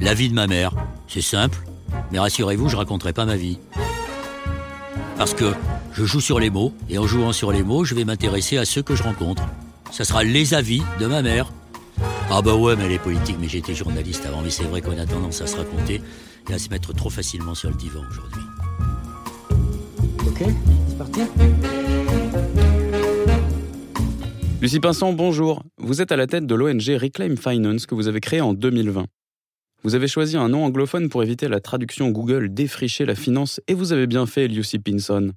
La vie de ma mère. C'est simple, mais rassurez-vous, je raconterai pas ma vie. Parce que je joue sur les mots, et en jouant sur les mots, je vais m'intéresser à ceux que je rencontre. Ça sera les avis de ma mère. Ah bah ouais, mais elle est politique, mais j'étais journaliste avant, mais c'est vrai qu'on a tendance à se raconter et à se mettre trop facilement sur le divan aujourd'hui. Ok, c'est parti Lucie Pinson, bonjour. Vous êtes à la tête de l'ONG Reclaim Finance que vous avez créée en 2020. Vous avez choisi un nom anglophone pour éviter la traduction Google défricher la finance et vous avez bien fait, Lucy Pinson.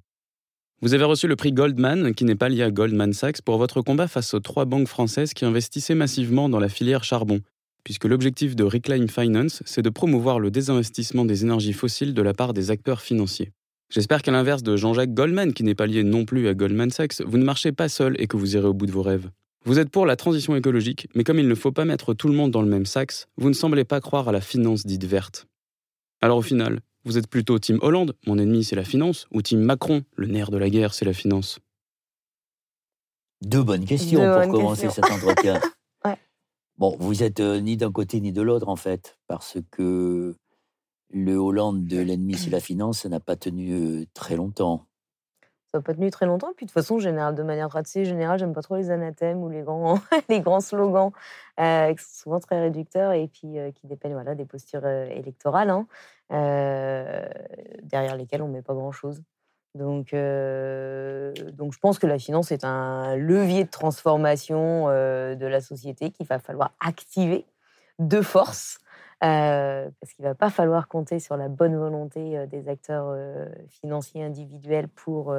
Vous avez reçu le prix Goldman, qui n'est pas lié à Goldman Sachs, pour votre combat face aux trois banques françaises qui investissaient massivement dans la filière charbon, puisque l'objectif de Reclaim Finance, c'est de promouvoir le désinvestissement des énergies fossiles de la part des acteurs financiers. J'espère qu'à l'inverse de Jean-Jacques Goldman, qui n'est pas lié non plus à Goldman Sachs, vous ne marchez pas seul et que vous irez au bout de vos rêves. Vous êtes pour la transition écologique, mais comme il ne faut pas mettre tout le monde dans le même sax, vous ne semblez pas croire à la finance dite verte. Alors au final, vous êtes plutôt Team Hollande, mon ennemi c'est la finance, ou Team Macron, le nerf de la guerre c'est la finance? Deux bonnes questions pour commencer cet entretien. Bon, vous êtes euh, ni d'un côté ni de l'autre en fait, parce que le Hollande de l'ennemi c'est la finance, ça n'a pas tenu euh, très longtemps ça pas tenu très longtemps. Puis de toute façon, général, de manière assez générale, j'aime pas trop les anathèmes ou les grands, les grands slogans euh, souvent très réducteurs et puis euh, qui dépeignent voilà, des postures euh, électorales hein, derrière lesquelles on ne met pas grand-chose. Donc, donc je pense que la finance est un levier de transformation de la société qu'il va falloir activer de force euh, parce qu'il va pas falloir compter sur la bonne volonté euh, des acteurs euh, financiers individuels pour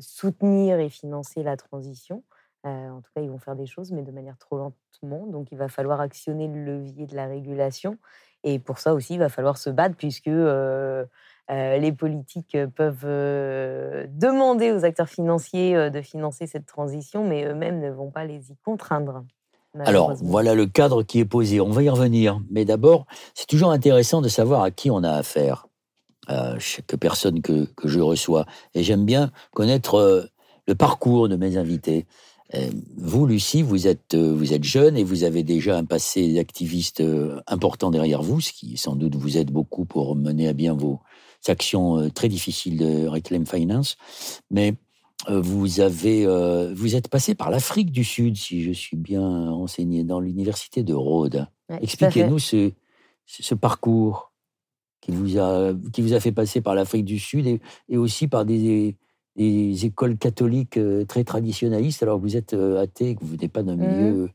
soutenir et financer la transition. en tout cas, ils vont faire des choses, mais de manière trop lentement. Donc, il va falloir actionner le levier de la régulation. Et pour ça aussi, il va falloir se battre, puisque les politiques peuvent demander aux acteurs financiers de financer cette transition, mais eux-mêmes ne vont pas les y contraindre. Alors, voilà le cadre qui est posé. On va y revenir. Mais d'abord, c'est toujours intéressant de savoir à qui on a affaire, à chaque personne que, je reçois. Et j'aime bien connaître euh, le parcours de mes invités. Euh, vous, Lucie, vous êtes, euh, vous êtes jeune et vous avez déjà un passé d'activiste important derrière vous, ce qui sans doute vous aide beaucoup pour mener à bien vos actions très difficiles de Reclaim Finance. Mais euh, vous avez, euh, vous êtes passé par l'Afrique du Sud, si je suis bien enseigné, dans l'université de Rhodes. Expliquez-nous ce, ce, parcours qui vous a, qui vous a fait passer par l'Afrique du Sud et, aussi par des, des, écoles catholiques euh, très traditionnalistes. Alors vous êtes athée, vous n'êtes pas d'un mmh milieu.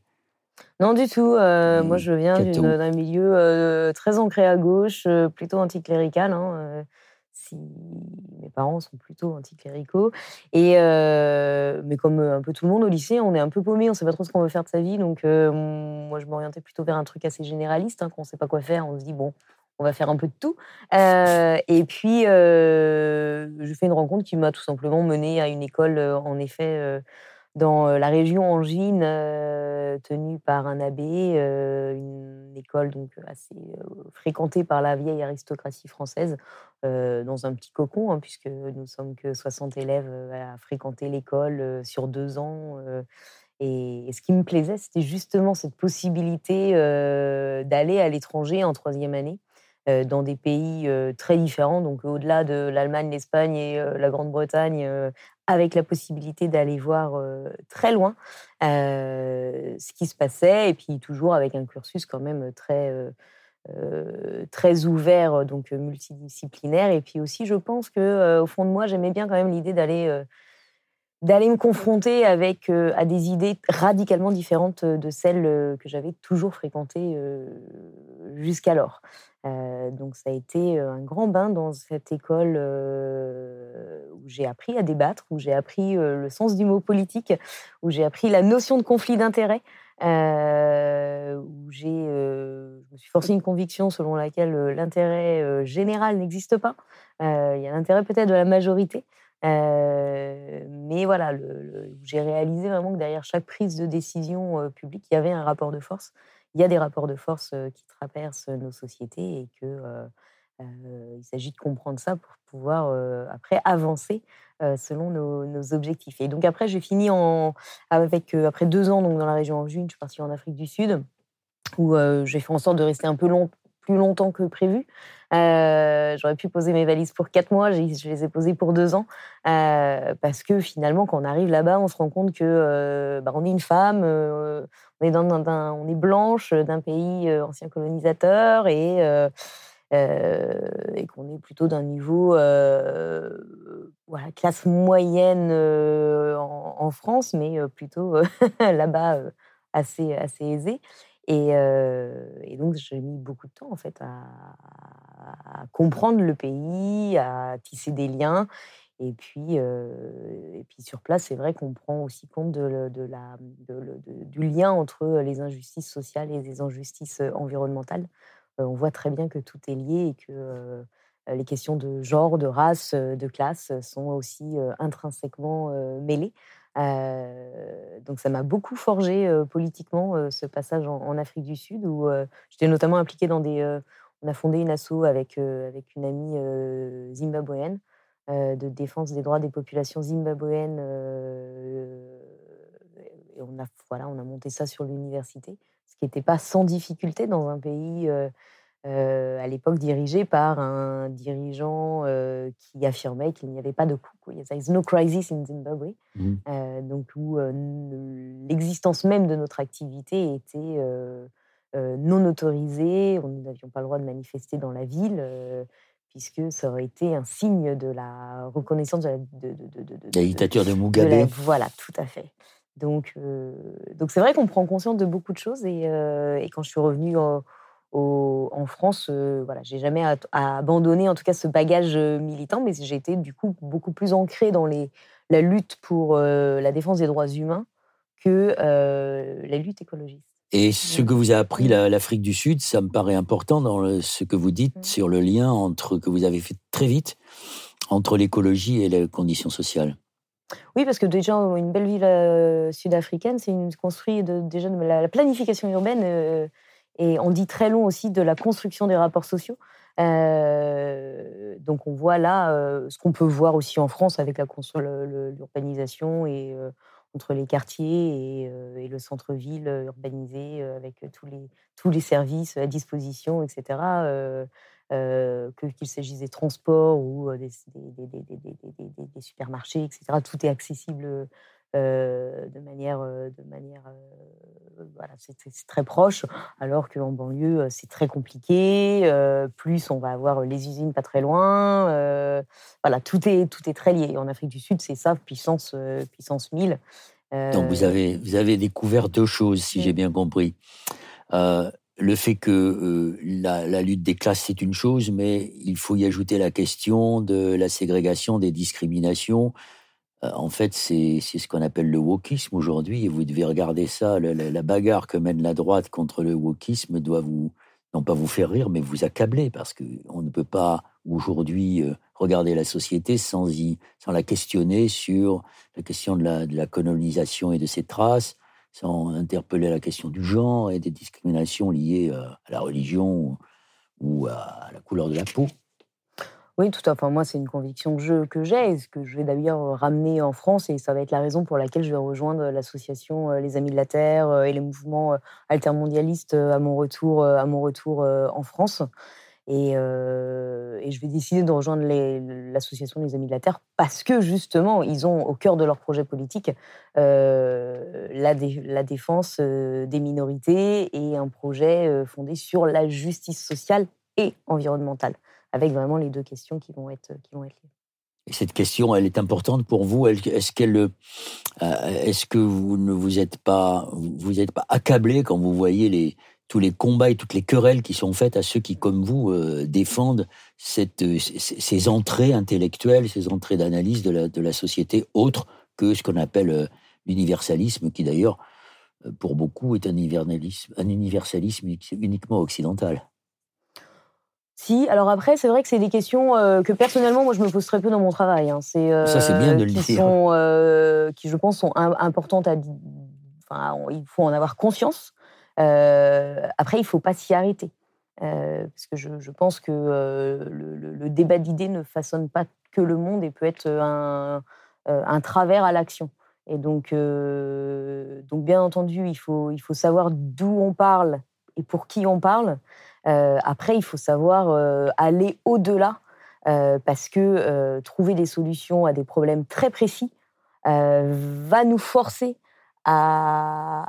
Non, du tout. moi, je viens d'un milieu très ancré à gauche, plutôt anticlérical. Hein, si mes parents sont plutôt anticléricaux. Et, euh, mais comme euh, un peu tout le monde au lycée, on est un peu paumé, on ne sait pas trop ce qu'on veut faire de sa vie. Donc, euh, moi, je m'orientais plutôt vers un truc assez généraliste, hein, qu'on ne sait pas quoi faire. On se dit, bon, on va faire un peu de tout. et puis, je fais une rencontre qui m'a tout simplement mené à une école, en effet, dans la région angine, tenue par un abbé, une école donc assez fréquentée par la vieille aristocratie française, dans un petit cocon, hein, puisque nous sommes que 60 élèves à fréquenter l'école sur deux ans. Et, ce qui me plaisait, c'était justement cette possibilité d'aller à l'étranger en troisième année dans des pays très différents, donc au-delà de l'Allemagne, l'Espagne et la Grande-Bretagne, avec la possibilité d'aller voir très loin ce qui se passait, et puis toujours avec un cursus quand même très, très ouvert, donc multidisciplinaire. Et puis aussi, je pense que au fond de moi, j'aimais bien quand même l'idée d'aller d'aller me confronter avec à des idées radicalement différentes de celles que j'avais toujours fréquentées jusqu'alors. Euh, donc ça a été un grand bain dans cette école où j'ai appris à débattre, où j'ai appris le sens du mot politique, où j'ai appris la notion de conflit d'intérêts, où j'ai, je me suis forcé une conviction selon laquelle l'intérêt général n'existe pas. Il y a l'intérêt peut-être de la majorité. mais voilà, j'ai réalisé vraiment que derrière chaque prise de décision publique, il y avait un rapport de force il y a des rapports de force qui traversent nos sociétés et que il s'agit de comprendre ça pour pouvoir après avancer selon nos, objectifs. Et donc après, j'ai fini en, avec après deux ans donc dans la région Angine, je suis partie en Afrique du Sud où j'ai fait en sorte de rester un peu long, plus longtemps que prévu. Euh, j'aurais pu poser mes valises pour quatre mois, je les ai posées pour deux ans, euh, parce que finalement, quand on arrive là-bas, on se rend compte que euh, bah, est une femme, on est dans, on est blanche d'un pays ancien colonisateur et qu'on est plutôt d'un niveau voilà classe moyenne en, en, France, mais plutôt là-bas assez assez aisé. Et, donc, j'ai mis beaucoup de temps, en fait, à, comprendre le pays, à tisser des liens. Et puis, et puis sur place, c'est vrai qu'on prend aussi compte du lien entre les injustices sociales et les injustices environnementales. on voit très bien que tout est lié et que les questions de genre, de race, de classe sont aussi intrinsèquement mêlées. Euh, donc ça m'a beaucoup forgé politiquement ce passage en, Afrique du Sud où j'étais notamment impliquée dans des. on a fondé une asso avec avec une amie zimbabwéenne de défense des droits des populations zimbabwéennes. et on a voilà, on a monté ça sur l'université, ce qui n'était pas sans difficulté dans un pays euh, à l'époque dirigé par un dirigeant euh, qui affirmait qu'il n'y avait pas de coup. Il y a no crisis in Zimbabwe. Mmh. Euh, donc, où l'existence même de notre activité était non autorisée. Nous n'avions pas le droit de manifester dans la ville puisque ça aurait été un signe de la reconnaissance de la, de, la dictature de Mugabe. voilà, tout à fait. Donc, donc c'est vrai qu'on prend conscience de beaucoup de choses. Et, et quand je suis revenue en France, euh, voilà, j'ai jamais abandonné en tout cas ce bagage euh, militant, mais j'ai été du coup beaucoup plus ancrée dans les, la lutte pour euh, la défense des droits humains que la lutte écologiste. Et ce que vous a appris l'Afrique du Sud, ça me paraît important dans ce que vous dites mmh. sur le lien entre que vous avez fait très vite entre l'écologie et les conditions sociales. Oui, parce que déjà, une belle ville sud-africaine, c'est une construit de, déjà de la, planification urbaine et on dit très long aussi de la construction des rapports sociaux. Euh, donc on voit là euh, ce qu'on peut voir aussi en France avec l'urbanisation et euh, entre les quartiers et, le centre-ville urbanisé avec tous les, tous les services à disposition, etc. qu'il s'agisse des transports ou des, supermarchés, etc. Tout est accessible de manière, euh, de manière euh, voilà, c'est très proche, alors qu'en banlieue, c'est très compliqué. plus, on va avoir les usines pas très loin. voilà, tout est, tout est très lié. En Afrique du Sud, c'est ça, puissance, puissance 1000. Donc, vous avez, vous avez découvert deux choses, si j'ai bien compris. le fait que la, la, lutte des classes, c'est une chose, mais il faut y ajouter la question de la ségrégation, des discriminations, euh, en fait, c'est ce qu'on appelle le wokisme aujourd'hui, et vous devez regarder ça, la, bagarre que mène la droite contre le wokisme doit vous, non pas vous faire rire, mais vous accabler, parce qu'on ne peut pas aujourd'hui euh, regarder la société sans, y, sans la questionner sur la question de la, de la colonisation et de ses traces, sans interpeller la question du genre et des discriminations liées euh, à la religion ou à la couleur de la peau. Oui, tout à fait. Moi, c'est une conviction que, j'ai, ce que je vais d'ailleurs ramener en France, et ça va être la raison pour laquelle je vais rejoindre l'association euh, Les Amis de la Terre euh, et les mouvements euh, altermondialistes à mon retour, à mon retour en France. Et, et, je vais décider de rejoindre l'association Les Amis de la Terre parce que justement, ils ont au cœur de leur projet politique la, défense des minorités et un projet fondé sur la justice sociale et environnementale avec vraiment les deux questions qui vont être, qui vont être liées. Et cette question, elle est importante pour vous. Est-ce qu'elle, euh, est-ce que vous ne vous êtes pas, vous êtes pas accablé quand vous voyez les tous les combats et toutes les querelles qui sont faites à ceux qui, comme vous, euh, défendent cette, ces entrées intellectuelles, ces entrées d'analyse de la, de la société autre que ce qu'on appelle euh, l'universalisme, qui d'ailleurs, pour beaucoup, est un universalisme, un universalisme uniquement occidental. Si, alors après, c'est vrai que c'est des questions euh, que personnellement, moi, je me pose très peu dans mon travail. Hein. C'est, euh, Ça, c'est bien de le qui Sont, euh, qui, je pense, sont importantes à. Enfin, il faut en avoir conscience. après, il ne faut pas s'y arrêter. parce que je, pense que le, débat d'idées ne façonne pas que le monde et peut être un, un travers à l'action. Et donc, donc, bien entendu, il faut, il faut savoir d'où on parle et pour qui on parle. Après, il faut savoir aller au-delà parce que trouver des solutions à des problèmes très précis va nous forcer à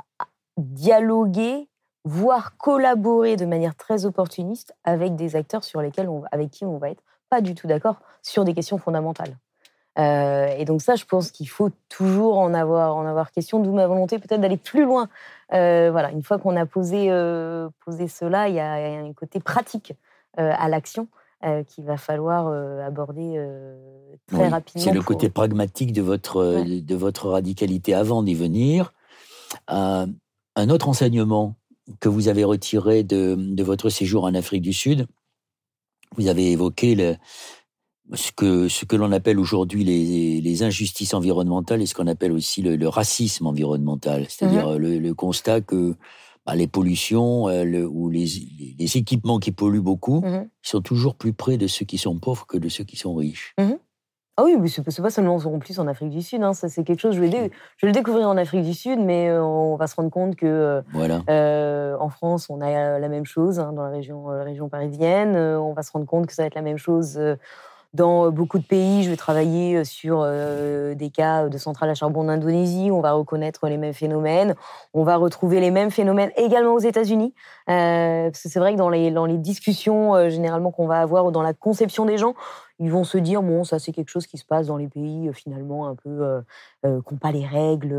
dialoguer, voire collaborer de manière très opportuniste avec des acteurs sur lesquels on, avec qui on va être pas du tout d'accord sur des questions fondamentales. Euh, et donc ça, je pense qu'il faut toujours en avoir, en avoir question, d'où ma volonté peut-être d'aller plus loin. Euh, voilà, une fois qu'on a posé, euh, posé cela, il y, a, un côté pratique à l'action qu'il va falloir aborder très rapidement. C'est le côté pragmatique de votre, de votre radicalité. Avant d'y venir, un autre enseignement que vous avez retiré de, de votre séjour en Afrique du Sud, vous avez évoqué le, ce que, ce que l'on appelle aujourd'hui les, les, injustices environnementales et ce qu'on appelle aussi le, racisme environnemental, c'est-à-dire mhm. le, le, constat que bah, les pollutions euh, le, ou les, les, équipements qui polluent beaucoup mhm. sont toujours plus près de ceux qui sont pauvres que de ceux qui sont riches. Mhm. Ah oui, mais c'est pas seulement en plus en Afrique du Sud. Hein, ça, c'est quelque chose. Je vais, je vais le découvrir en Afrique du Sud, mais euh, on va se rendre compte que euh, voilà. euh, en France, on a la même chose hein, dans la région, région parisienne. on va se rendre compte que ça va être la même chose dans beaucoup de pays, je vais travailler euh, sur euh, des cas de centrales à charbon d'Indonésie. On va reconnaître les mêmes phénomènes. On va retrouver les mêmes phénomènes également aux États-Unis. Euh, parce que c'est vrai que dans les, dans les discussions généralement qu'on va avoir ou dans la conception des gens, ils vont se dire bon ça c'est quelque chose qui se passe dans les pays finalement un peu qui n'ont pas les règles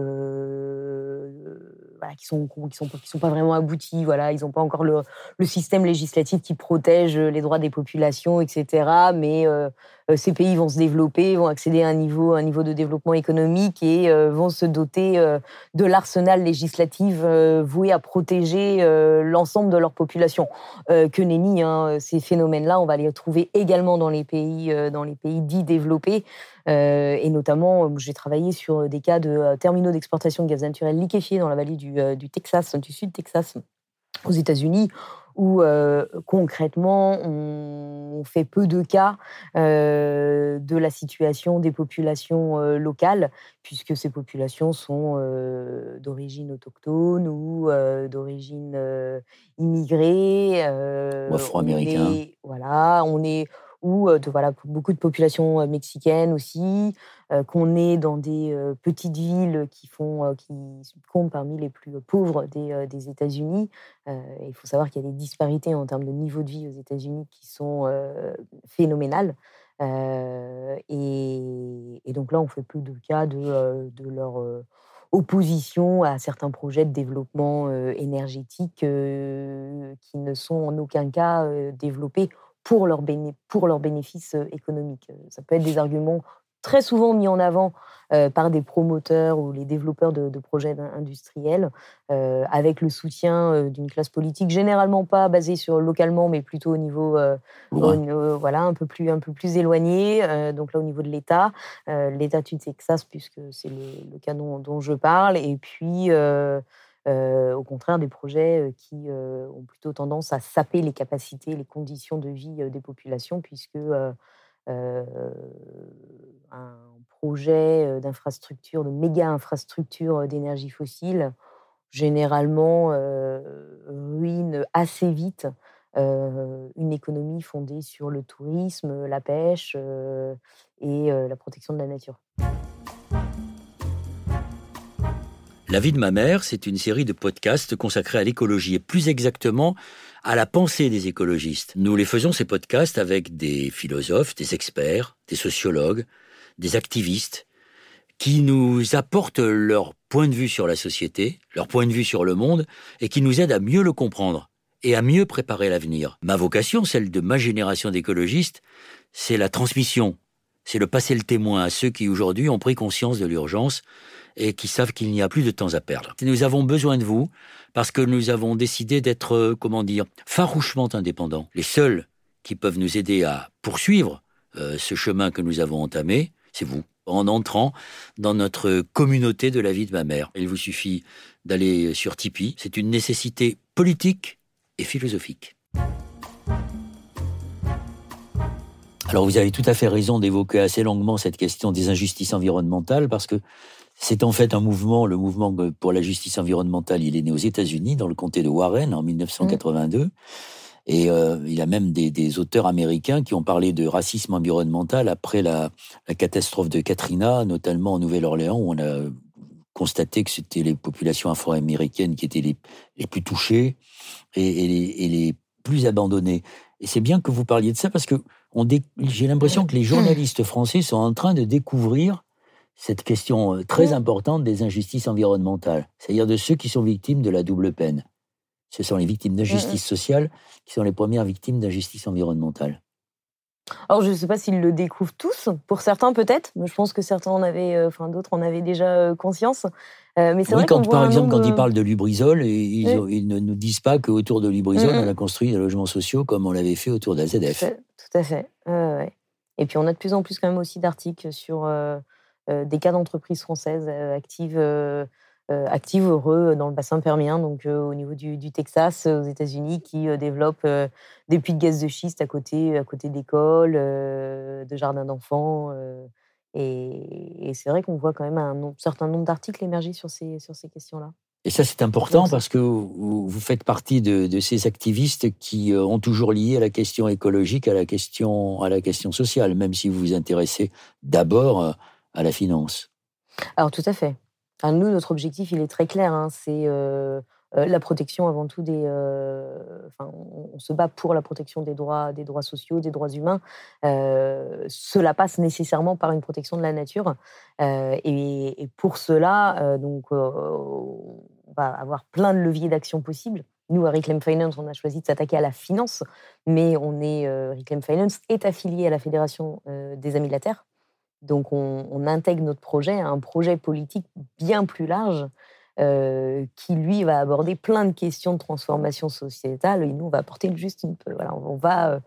voilà, qui sont qui sont pas vraiment aboutis voilà ils n'ont pas encore le, le, système législatif qui protège les droits des populations etc mais euh, ces pays vont se développer, vont accéder à un niveau, un niveau de développement économique et euh, vont se doter euh, de l'arsenal législatif voué à protéger l'ensemble de leur population. que nenni, hein, ces phénomènes-là, on va les retrouver également dans les pays, dans les pays dits développés. et notamment, j'ai travaillé sur des cas de terminaux d'exportation de gaz naturel liquéfié dans la vallée du, du Texas, du sud Texas, aux États-Unis où euh, concrètement on fait peu de cas euh, de la situation des populations euh, locales, puisque ces populations sont d'origine autochtone ou d'origine immigrée. Afro-américain. Voilà, on est ou de, voilà, beaucoup de populations mexicaines aussi, qu'on est dans des petites villes qui, font, qui comptent parmi les plus pauvres des, États-Unis. il faut savoir qu'il y a des disparités en termes de niveau de vie aux États-Unis qui sont phénoménales. Et, donc là, on fait peu de cas de leur opposition à certains projets de développement énergétique qui ne sont en aucun cas développés pour leur, pour leur bénéfice euh, économique. Euh, ça peut être des arguments très souvent mis en avant euh, par des promoteurs ou les développeurs de, projets industriels, avec le soutien d'une classe politique généralement pas basée sur localement, mais plutôt au niveau, voilà, un peu plus, un peu plus éloigné. donc là, au niveau de l'État, l'État du Texas, puisque c'est le, cas dont, dont, je parle, et puis euh, au contraire, des projets euh, qui euh, ont plutôt tendance à saper les capacités, les conditions de vie des populations, puisque un projet d'infrastructure, de méga infrastructure d'énergie fossile, généralement ruine assez vite une économie fondée sur le tourisme, la pêche et la protection de la nature. La vie de ma mère, c'est une série de podcasts consacrés à l'écologie et plus exactement à la pensée des écologistes. Nous les faisons ces podcasts avec des philosophes, des experts, des sociologues, des activistes qui nous apportent leur point de vue sur la société, leur point de vue sur le monde et qui nous aident à mieux le comprendre et à mieux préparer l'avenir. Ma vocation, celle de ma génération d'écologistes, c'est la transmission, c'est le passer le témoin à ceux qui aujourd'hui ont pris conscience de l'urgence et qui savent qu'il n'y a plus de temps à perdre. Nous avons besoin de vous parce que nous avons décidé d'être, euh, comment dire, farouchement indépendants. Les seuls qui peuvent nous aider à poursuivre euh, ce chemin que nous avons entamé, c'est vous, en entrant dans notre communauté de la vie de ma mère. Il vous suffit d'aller sur Tipeee. C'est une nécessité politique et philosophique. Alors vous avez tout à fait raison d'évoquer assez longuement cette question des injustices environnementales parce que C'est en fait un mouvement, le mouvement pour la justice environnementale, il est né aux États-Unis, dans le comté de Warren, en 1982. Et euh, il y a même des, auteurs américains qui ont parlé de racisme environnemental après la, catastrophe de Katrina, notamment en Nouvelle-Orléans, où on a constaté que c'était les populations afro-américaines qui étaient les, plus touchées et, les, plus abandonnées. Et c'est bien que vous parliez de ça parce que j'ai l'impression que les journalistes français sont en train de découvrir cette question euh, très importante des injustices environnementales, c'est-à-dire de ceux qui sont victimes de la double peine. Ce sont les victimes d'injustice sociale qui sont les premières victimes d'injustice environnementale. Alors, je ne sais pas s'ils le découvrent tous. Pour certains, peut-être. Mais je pense que certains en avaient, euh, enfin, d'autres en avaient déjà euh, conscience. mais oui, quand, par exemple, quand ils parlent de Lubrizol, ils, ne nous disent pas qu'autour de Lubrizol, on a construit des logements sociaux comme on l'avait fait autour d'AZF. Tout à fait. Et puis, on a de plus en plus quand même aussi d'articles sur des cas d'entreprises françaises euh, actives euh, actives heureux dans le bassin permien, donc au niveau du, Texas, aux États-Unis, qui développent des puits de gaz de schiste à côté, à côté d'écoles, de jardins d'enfants. et, c'est vrai qu'on voit quand même un, certain nombre d'articles émerger sur ces, sur ces questions-là. Et ça, c'est important parce que vous, faites partie de, de, ces activistes qui ont toujours lié à la question écologique, à la question, à la question sociale, même si vous vous intéressez d'abord à la finance Alors tout à fait. nous, notre objectif, il est très clair. Hein. c'est euh, euh, la protection avant tout des. Euh, enfin, on, se bat pour la protection des droits, des droits sociaux, des droits humains. cela passe nécessairement par une protection de la nature. Et, pour cela, donc, on va avoir plein de leviers d'action possibles. Nous, à Reclaim Finance, on a choisi de s'attaquer à la finance, mais on est Reclaim Finance est affilié à la Fédération des Amis de la Terre. Donc on, intègre notre projet à un projet politique bien plus large euh, qui, lui, va aborder plein de questions de transformation sociétale. Et nous, on va apporter juste une... Voilà, on va euh,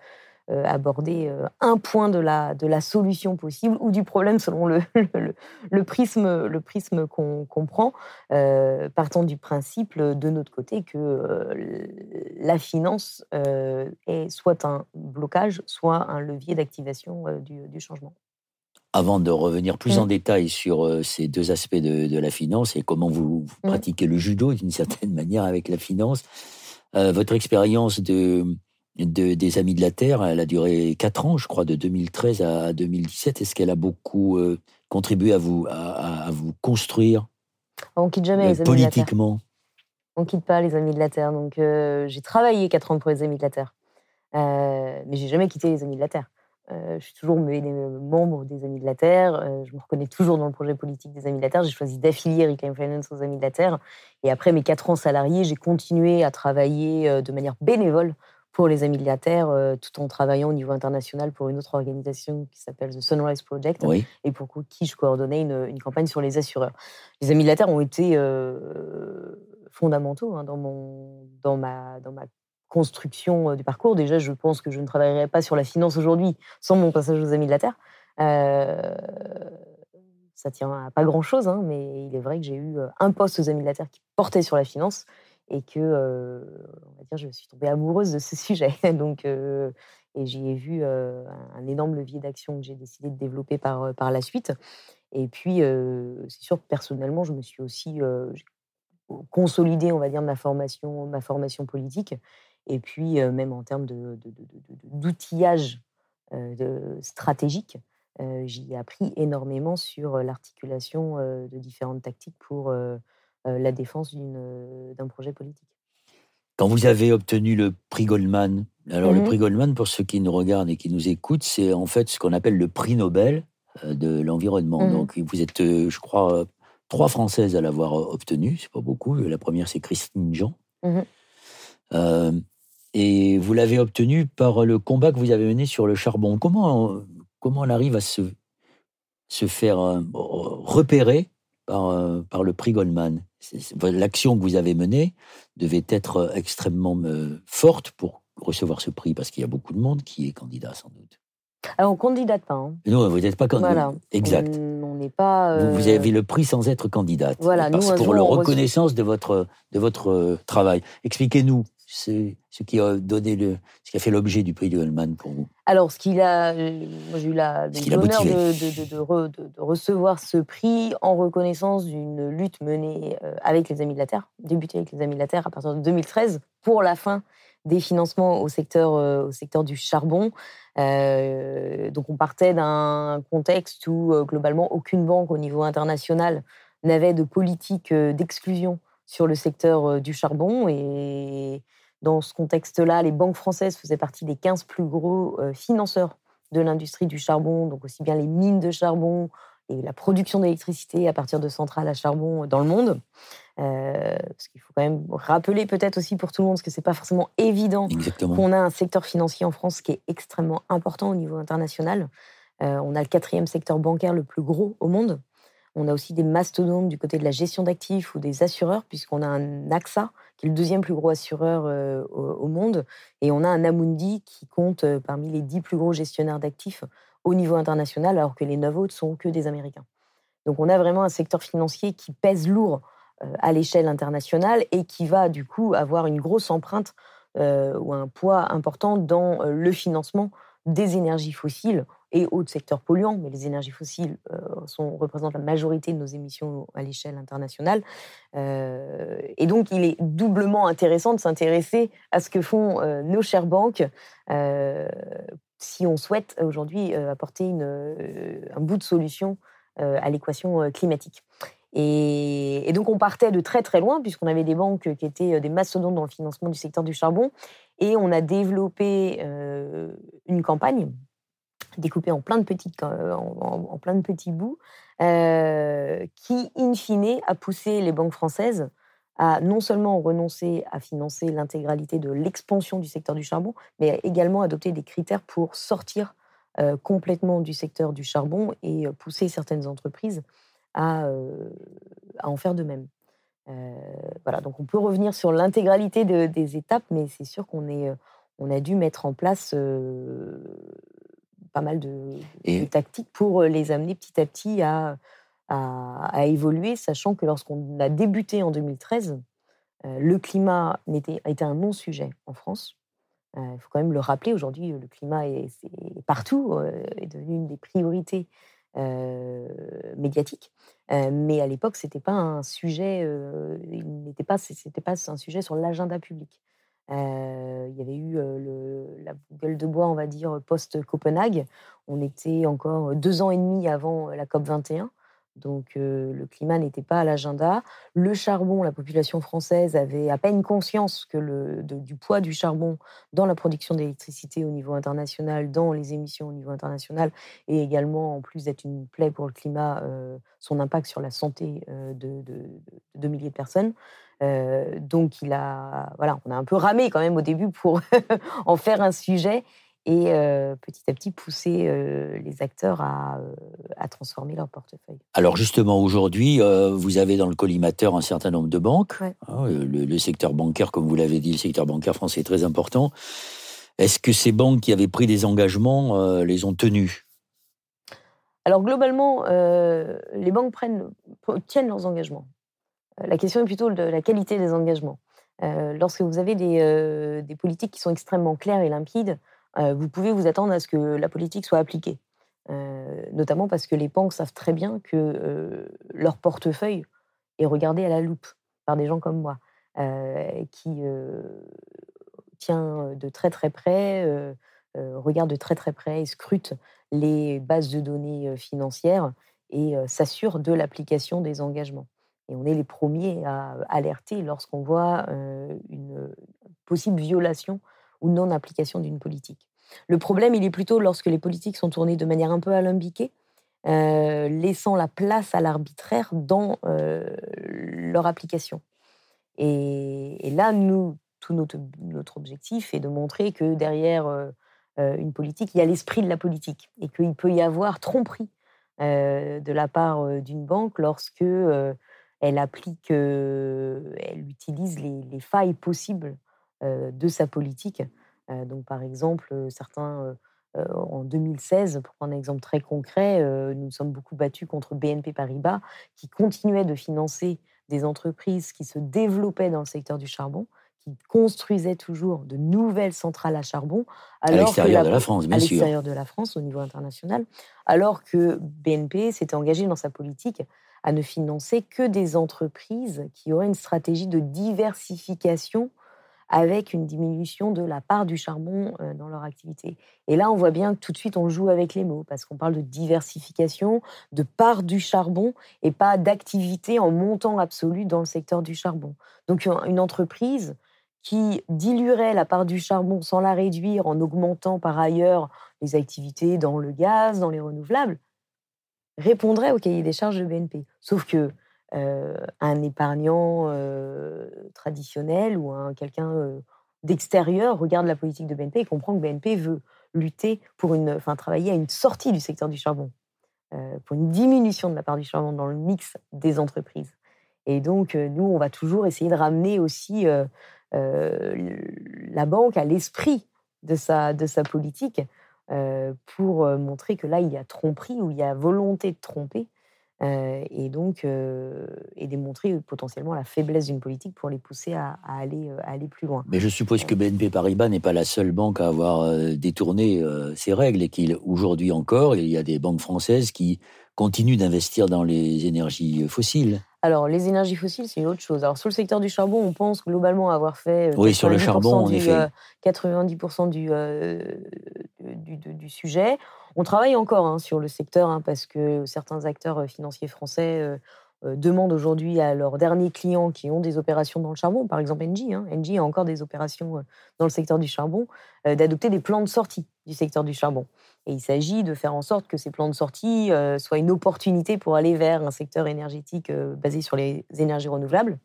euh, aborder un point de la, de la solution possible ou du problème selon le, le, prisme, le prisme qu'on prend, partant du principe de notre côté que la finance est soit un blocage, soit un levier d'activation du changement avant de revenir plus en mmh. détail sur euh, ces deux aspects de, la finance et comment vous, mmh. pratiquez le judo d'une certaine manière avec la finance, euh, votre expérience de, des Amis de la Terre, elle a duré quatre ans, je crois, de 2013 à 2017. Est-ce qu'elle a beaucoup euh, contribué à vous, à, vous construire? On quitte jamais les Amis politiquement. de la Terre. On quitte pas les Amis de la Terre. Donc j'ai travaillé quatre ans pour les Amis de la Terre, mais j'ai jamais quitté les Amis de la Terre. Euh, je suis toujours membre des Amis de la Terre. Euh, je me reconnais toujours dans le projet politique des Amis de la Terre. J'ai choisi d'affilier Reclaim Finance aux Amis de la Terre. Et après mes quatre ans salariés, j'ai continué à travailler euh, de manière bénévole pour les Amis de la Terre, tout en travaillant au niveau international pour une autre organisation qui s'appelle The Sunrise Project, et pour qui je coordonnais une, campagne sur les assureurs. Les Amis de la Terre ont été fondamentaux hein, dans, mon, dans, ma, dans ma construction du parcours. Déjà, je pense que je ne travaillerais pas sur la finance aujourd'hui sans mon passage aux Amis de la Terre. Euh, ça tient à pas grand-chose, hein, mais il est vrai que j'ai eu un poste aux Amis de la Terre qui portait sur la finance et que, on va dire, je suis tombée amoureuse de ce sujet. Donc, et j'y ai vu un énorme levier d'action que j'ai décidé de développer par, par la suite. Et puis, c'est sûr personnellement, je me suis aussi consolidée, on va dire, ma formation, ma formation politique. Et puis, même en termes d'outillage de, stratégique, j'y ai appris énormément sur l'articulation de différentes tactiques pour la défense d'un projet politique. Quand vous avez obtenu le prix Goldman, alors le mmh prix Goldman, pour ceux qui nous regardent et qui nous écoutent, c'est en fait ce qu'on appelle le prix Nobel de l'environnement. Mmh Donc vous êtes, je crois, trois Françaises à l'avoir obtenu, c'est pas beaucoup. La première, c'est Christine Jean. Mmh et vous l'avez obtenu par le combat que vous avez mené sur le charbon. Comment, comment on arrive à se, se faire euh, repérer par, euh, par le prix Goldman? L'action que vous avez menée devait être extrêmement euh, forte pour recevoir ce prix, parce qu'il y a beaucoup de monde qui est candidat, sans doute. Alors, on ne candidate pas. Hein. Non, vous n'êtes pas candidat. Voilà. Exact. On n'est pas. Vous, avez le prix sans être candidate. Voilà. Parce, pour la reconnaissance de votre, de votre travail. Expliquez-nous ce, ce qui a donné le, ce qui a fait l'objet du prix de Hellman pour vous? Alors, ce qu'il a, moi j'ai eu l'honneur de, de, de, recevoir ce prix en reconnaissance d'une lutte menée euh, avec les Amis de la Terre, débutée avec les Amis de la Terre à partir de 2013 pour la fin des financements au secteur, euh, au secteur du charbon. Euh, donc, on partait d'un contexte où globalement aucune banque au niveau international n'avait de politique d'exclusion sur le secteur du charbon et dans ce contexte-là, les banques françaises faisaient partie des 15 plus gros euh, financeurs de l'industrie du charbon, donc aussi bien les mines de charbon et la production d'électricité à partir de centrales à charbon dans le monde. Euh, parce qu'il faut quand même rappeler peut-être aussi pour tout le monde, parce que c'est pas forcément évident qu'on a un secteur financier en France qui est extrêmement important au niveau international. Euh, on a le quatrième secteur bancaire le plus gros au monde. On a aussi des mastodontes du côté de la gestion d'actifs ou des assureurs, puisqu'on a un AXA, qui est le deuxième plus gros assureur euh, au, monde, et on a un Amundi qui compte euh, parmi les dix plus gros gestionnaires d'actifs au niveau international, alors que les neuf autres sont que des Américains. Donc on a vraiment un secteur financier qui pèse lourd euh, à l'échelle internationale et qui va du coup avoir une grosse empreinte ou un poids important dans le financement des énergies fossiles et autres secteurs polluants, mais les énergies fossiles euh, représentent la majorité de nos émissions à l'échelle internationale. Euh, et donc, il est doublement intéressant de s'intéresser à ce que font euh, nos chères banques si on souhaite aujourd'hui apporter un bout de solution à l'équation climatique. Et, et, donc, on partait de très très loin, puisqu'on avait des banques qui étaient des mastodontes dans le financement du secteur du charbon, et on a développé une campagne découpé en plein de, en, de petits bouts, euh, qui, in fine, a poussé les banques françaises à non seulement renoncer à financer l'intégralité de l'expansion du secteur du charbon, mais également adopter des critères pour sortir euh, complètement du secteur du charbon et pousser certaines entreprises à, euh, à en faire de même. Voilà, donc on peut revenir sur l'intégralité des étapes, mais c'est sûr qu'on est, on a dû mettre en place pas mal de, tactiques pour euh, les amener petit à petit à, à, évoluer, sachant que lorsqu'on a débuté en 2013, euh, le climat était, a été un non-sujet en France. Euh, il faut quand même le rappeler, aujourd'hui, le climat est, partout, est devenu une des priorités médiatiques. mais à l'époque, c'était pas un sujet, il n'était pas, c'était pas un sujet sur l'agenda public. Il y avait eu la gueule de bois, on va dire, post-Copenhague. On était encore deux ans et demi avant la COP 21. Donc le climat n'était pas à l'agenda. Le charbon, la population française avait à peine conscience que le, du poids du charbon dans la production d'électricité au niveau international, dans les émissions au niveau international, et également, en plus d'être une plaie pour le climat, son impact sur la santé de, milliers de personnes. Donc, il a, voilà, on a un peu ramé quand même au début pour en faire un sujet et euh, petit à petit pousser euh, les acteurs à, à, transformer leur portefeuille. Alors justement, aujourd'hui, vous avez dans le collimateur un certain nombre de banques. Hein, le, secteur bancaire, comme vous l'avez dit, le secteur bancaire français est très important. Est-ce que ces banques qui avaient pris des engagements les ont tenus Alors globalement, les banques prennent, tiennent leurs engagements. La question est plutôt de la qualité des engagements. Lorsque vous avez des, politiques qui sont extrêmement claires et limpides, vous pouvez vous attendre à ce que la politique soit appliquée. notamment parce que les banques savent très bien que leur portefeuille est regardé à la loupe par des gens comme moi, qui tient de très très près, regarde de très très près et scrute les bases de données financières et s'assure de l'application des engagements. Et on est les premiers à alerter lorsqu'on voit une possible violation ou non-application d'une politique. Le problème, il est plutôt lorsque les politiques sont tournées de manière un peu alambiquée, laissant la place à l'arbitraire dans leur application. Et, là, nous, tout notre, notre, objectif est de montrer que derrière une politique, il y a l'esprit de la politique et qu'il peut y avoir tromperie de la part d'une banque lorsque elle applique, elle utilise les, failles possibles de sa politique. Donc, par exemple, certains, en 2016, pour prendre un exemple très concret, nous nous sommes beaucoup battus contre BNP Paribas, qui continuait de financer des entreprises qui se développaient dans le secteur du charbon, qui construisait toujours de nouvelles centrales à charbon. à l'extérieur de la France, bien sûr. À l'extérieur de la France, au niveau international. Alors que BNP s'était engagé dans sa politique à ne financer que des entreprises qui auraient une stratégie de diversification avec une diminution de la part du charbon dans leur activité. Et là, on voit bien que tout de suite, on joue avec les mots, parce qu'on parle de diversification, de part du charbon, et pas d'activité en montant absolu dans le secteur du charbon. Donc une entreprise qui diluerait la part du charbon sans la réduire en augmentant par ailleurs les activités dans le gaz, dans les renouvelables, répondrait au cahier des charges de BNP. Sauf que un épargnant euh, traditionnel ou un quelqu'un euh, d'extérieur regarde la politique de BNP et comprend que BNP veut lutter pour une, enfin travailler à une sortie du secteur du charbon, pour une diminution de la part du charbon dans le mix des entreprises. Et donc nous, on va toujours essayer de ramener aussi la banque à l'esprit de sa, de sa politique pour montrer que là, il y a tromperie ou il y a volonté de tromper euh, et donc euh, et démontrer potentiellement la faiblesse d'une politique pour les pousser à, aller, euh, aller plus loin. Mais je suppose que BNP Paribas n'est pas la seule banque à avoir détourné ces règles et qu'aujourd'hui encore, il y a des banques françaises qui continuent d'investir dans les énergies fossiles. Alors, les énergies fossiles, c'est une autre chose. Alors, sur le secteur du charbon, on pense globalement avoir fait. Oui, sur le charbon, en effet. 90% du, du, du, sujet. On travaille encore hein, sur le secteur hein, parce que certains acteurs euh, financiers français euh, euh, demandent aujourd'hui à leurs derniers clients qui ont des opérations dans le charbon, par exemple Engie, hein, Engie a encore des opérations dans le secteur du charbon, d'adopter des plans de sortie du secteur du charbon. Et il s'agit de faire en sorte que ces plans de sortie soient une opportunité pour aller vers un secteur énergétique basé sur les énergies renouvelables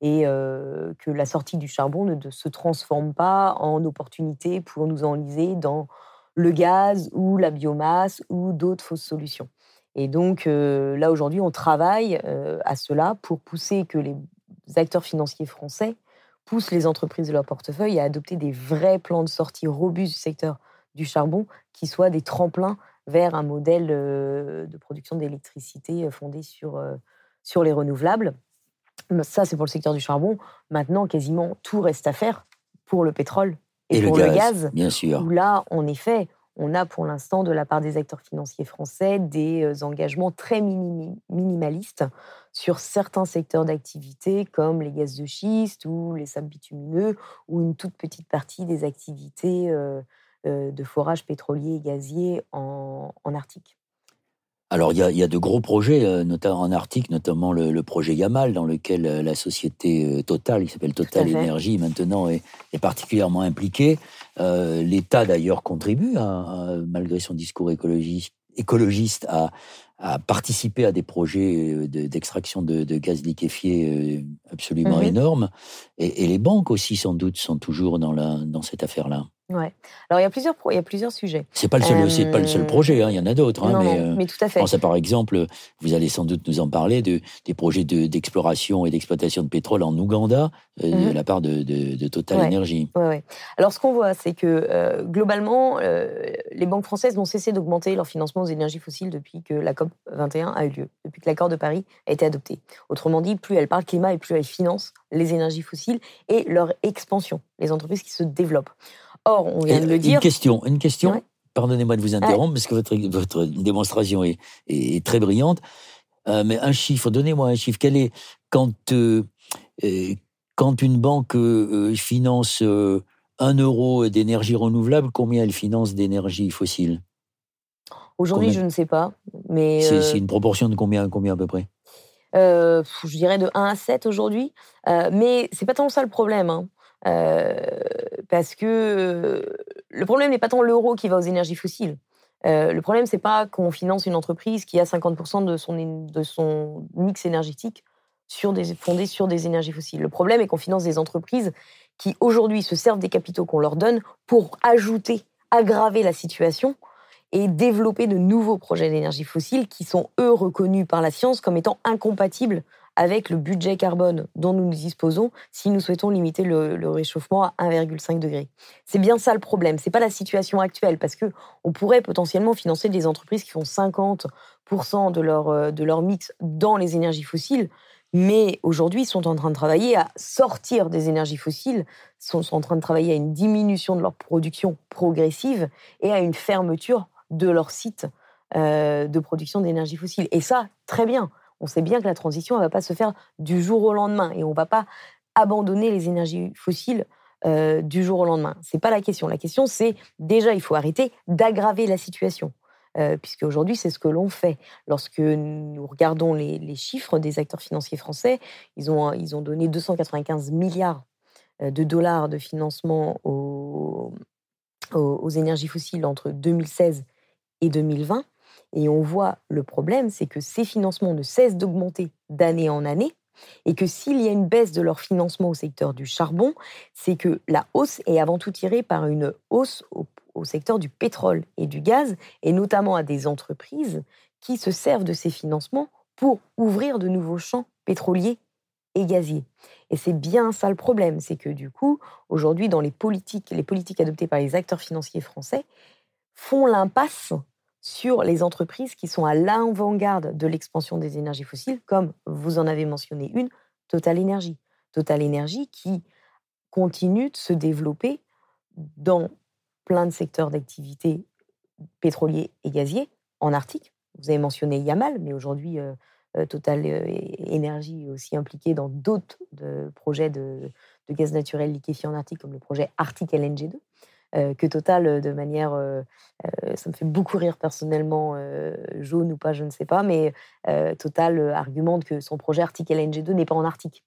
et que la sortie du charbon ne se transforme pas en opportunité pour nous enliser dans le gaz ou la biomasse ou d'autres fausses solutions. Et donc euh, là, aujourd'hui, on travaille euh, à cela pour pousser que les acteurs financiers français poussent les entreprises de leur portefeuille à adopter des vrais plans de sortie robustes du secteur du charbon qui soient des tremplins vers un modèle euh, de production d'électricité fondé sur, sur les renouvelables. Ça, c'est pour le secteur du charbon. Maintenant, quasiment tout reste à faire pour le pétrole et, pour le gaz, bien sûr. Où là, en effet, on a pour l'instant, de la part des acteurs financiers français, des euh, engagements très minimalistes sur certains secteurs d'activité, comme les gaz de schiste ou les sables bitumineux, ou une toute petite partie des activités euh, euh, de forage pétrolier et gazier en, en Arctique. Alors, il y, a, de gros projets, euh, notamment en Arctique, notamment le, projet Yamal, dans lequel euh, la société euh, Total, qui s'appelle Total Énergie, maintenant est, particulièrement impliquée. L'État, d'ailleurs, contribue, malgré son discours écologiste, à, participer à des projets d'extraction de, gaz liquéfié absolument mhm. énormes. Et, les banques aussi, sans doute, sont toujours dans cette affaire-là. Ouais. Alors il y a plusieurs, il y a plusieurs sujets. C'est pas le seul, c'est pas le seul projet. Hein, il y en a d'autres. Hein, mais, euh, mais, tout à fait. Je pense par exemple, vous allez sans doute nous en parler de des projets d'exploration et d'exploitation de pétrole en Ouganda euh, de mhm. la part de, de, Total ouais. Energy. Ouais, Alors ce qu'on voit, c'est que euh, globalement, les banques françaises n'ont cessé d'augmenter leur financement aux énergies fossiles depuis que la COP 21 a eu lieu, depuis que l'accord de Paris a été adopté. Autrement dit, plus elles parlent climat et plus elles financent les énergies fossiles et leur expansion, les entreprises qui se développent. Or, on vient de le dire. Une question, une question. Pardonnez-moi de vous interrompre parce que votre, votre démonstration est, est, très brillante. Euh, mais un chiffre, donnez-moi un chiffre. Quel est quand euh, euh, quand une banque finance un euro d'énergie renouvelable, combien elle finance d'énergie fossile? Aujourd'hui, je ne sais pas, mais c'est une proportion de combien, combien à peu près? Je dirais de 1 à 7 aujourd'hui, mais c'est pas tant ça le problème. Hein. Parce que le problème n'est pas tant l'euro qui va aux énergies fossiles. Le problème, c'est pas qu'on finance une entreprise qui a 50% de son, de son mix énergétique sur des, fondé sur des énergies fossiles. Le problème est qu'on finance des entreprises qui aujourd'hui se servent des capitaux qu'on leur donne pour ajouter, aggraver la situation et développer de nouveaux projets d'énergie fossile qui sont, eux, reconnus par la science comme étant incompatibles avec le budget carbone dont nous disposons si nous souhaitons limiter le, réchauffement à 1,5 degré. C'est bien ça le problème. C'est pas la situation actuelle parce que on pourrait potentiellement financer des entreprises qui font 50% de leur, euh, de leur mix dans les énergies fossiles Mais aujourd'hui, sont en train de travailler à sortir des énergies fossiles, sont, sont en train de travailler à une diminution de leur production progressive et à une fermeture de leur site euh, de production d'énergie fossile. Et ça, très bien. On sait bien que la transition, ne va pas se faire du jour au lendemain et on ne va pas abandonner les énergies fossiles euh, du jour au lendemain. C'est pas la question. La question, c'est déjà, il faut arrêter d'aggraver la situation. Euh, puisque aujourd'hui, c'est ce que l'on fait. Lorsque nous regardons les, chiffres des acteurs financiers français, ils ont, ils ont donné 295 milliards euh, de dollars de financement aux énergies fossiles entre 2016 et 2020. Et on voit le problème, c'est que ces financements ne cessent d'augmenter d'année en année et que s'il y a une baisse de leur financement au secteur du charbon, c'est que la hausse est avant tout tirée par une hausse au, secteur du pétrole et du gaz, et notamment à des entreprises qui se servent de ces financements pour ouvrir de nouveaux champs pétroliers et gaziers. Et c'est bien ça le problème, c'est que du coup, aujourd'hui, dans les politiques, les politiques adoptées par les acteurs financiers français font l'impasse sur les entreprises qui sont à l'avant-garde de l'expansion des énergies fossiles, comme vous en avez mentionné une, Total Energy. Total Energy qui continue de se développer dans plein de secteurs d'activité pétroliers et gaziers en Arctique. Vous avez mentionné Yamal, mais aujourd'hui, euh, euh, Total euh, Energy est aussi impliqué dans d'autres projets de, gaz naturel liquéfié en Arctique, comme le projet Arctic LNG2. Euh, que Total, euh, de manière, euh, ça me fait beaucoup rire personnellement, jaune ou pas, je ne sais pas, mais Total argumente que son projet Arctic LNG2 n'est pas en Arctique.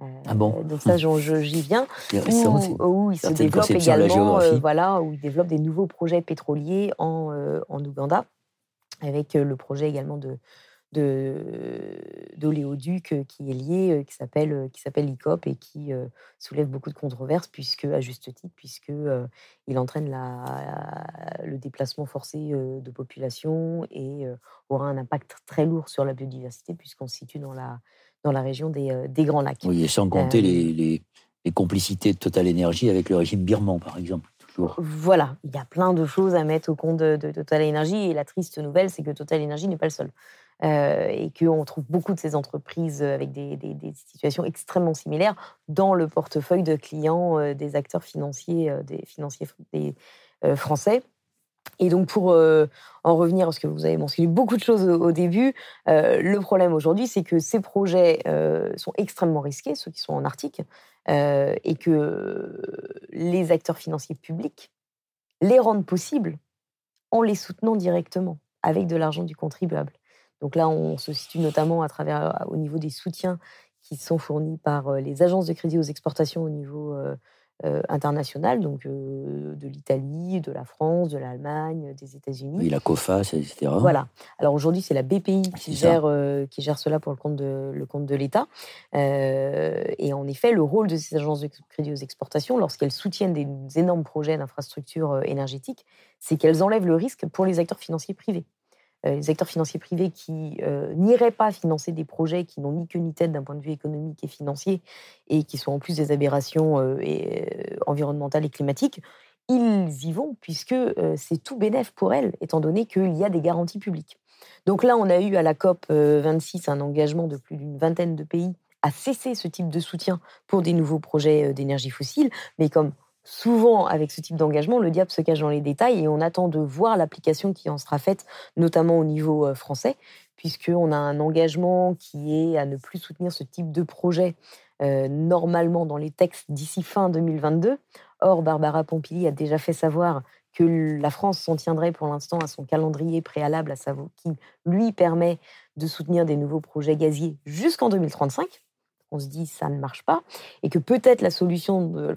ah bon? Donc ça, j'y viens. Où, il se développe également, voilà, où il développe des nouveaux projets pétroliers en, en Ouganda, avec le projet également de, d'oléoduc euh, qui est lié, euh, qui s'appelle euh, qui s'appelle l'ICOP et qui soulève beaucoup de controverses puisque à juste titre puisque il entraîne la, le déplacement forcé de population et aura un impact très lourd sur la biodiversité puisqu'on se situe dans la dans la région des, des Grands Lacs. Oui, et sans compter les, les, les, complicités de Total Énergie avec le régime birman, par exemple. Voilà, il y a plein de choses à mettre au compte de, Total Énergie et la triste nouvelle, c'est que Total Énergie n'est pas le seul. Euh, et qu'on trouve beaucoup de ces entreprises avec des, situations extrêmement similaires dans le portefeuille de clients euh, des acteurs financiers, euh, des financiers des, français. Et donc, pour en revenir, parce que vous avez mentionné beaucoup de choses au, début, le problème aujourd'hui, c'est que ces projets sont extrêmement risqués, ceux qui sont en Arctique, et que les acteurs financiers publics les rendent possibles en les soutenant directement avec de l'argent du contribuable. Donc là, on se situe notamment à travers, au niveau des soutiens qui sont fournis par les agences de crédit aux exportations au niveau international, donc de l'Italie, de la France, de l'Allemagne, des États-Unis. Oui, la COFAS, etc. Voilà. Alors aujourd'hui, c'est la BPI qui gère, qui gère cela pour le compte de, le compte de l'État. et en effet, le rôle de ces agences de crédit aux exportations, lorsqu'elles soutiennent des énormes projets d'infrastructures énergétiques, c'est qu'elles enlèvent le risque pour les acteurs financiers privés. Euh, les acteurs financiers privés qui euh, n'iraient pas financer des projets qui n'ont ni queue ni tête d'un point de vue économique et financier et qui sont en plus des aberrations euh, environnementales et climatiques, ils y vont puisque c'est tout bénéf pour elles, étant donné qu'il y a des garanties publiques. Donc là, on a eu à la COP 26 un engagement de plus d'une vingtaine de pays à cesser ce type de soutien pour des nouveaux projets d'énergie fossile, mais comme souvent, avec ce type d'engagement, le diable se cache dans les détails et on attend de voir l'application qui en sera faite, notamment au niveau euh, français, puisqu'on a un engagement qui est à ne plus soutenir ce type de projet euh, normalement dans les textes d'ici fin 2022. Or, Barbara Pompili a déjà fait savoir que la France s'en tiendrait pour l'instant à son calendrier préalable, à savoir qui lui permet de soutenir des nouveaux projets gaziers jusqu'en 2035. On se dit ça ne marche pas et que peut-être la solution, de,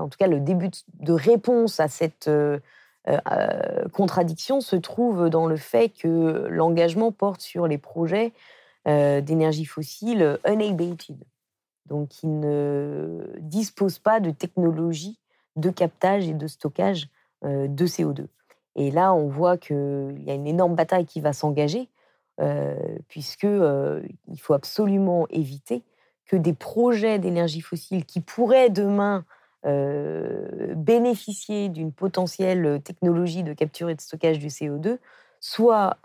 En tout cas le début de réponse à cette, euh, contradiction se trouve dans le fait que l'engagement porte sur les projets d'énergie fossile unabated, donc qui ne disposent pas de technologie de captage et de stockage de CO2. Et là, on voit qu'il y a une énorme bataille qui va s'engager, puisqu'il faut absolument éviter que des projets d'énergie fossile qui pourraient demain bénéficier d'une potentielle technologie de capture et de stockage du CO2 soient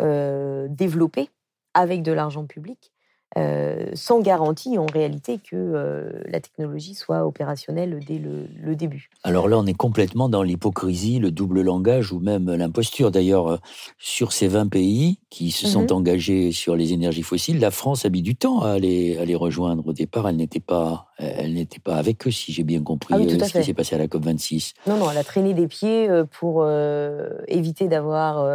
développés avec de l'argent public euh, sans garantie en réalité que euh, la technologie soit opérationnelle dès le, début. Alors là, on est complètement dans l'hypocrisie, le double langage ou même l'imposture. D'ailleurs, euh, sur ces 20 pays qui se sont mhm. engagés sur les énergies fossiles, la France a mis du temps à les, à les rejoindre. Au départ, elle n'était pas, elle n'était pas avec eux, si j'ai bien compris ah ce qui s'est passé à la COP26. Non, non, elle a traîné des pieds pour éviter d'avoir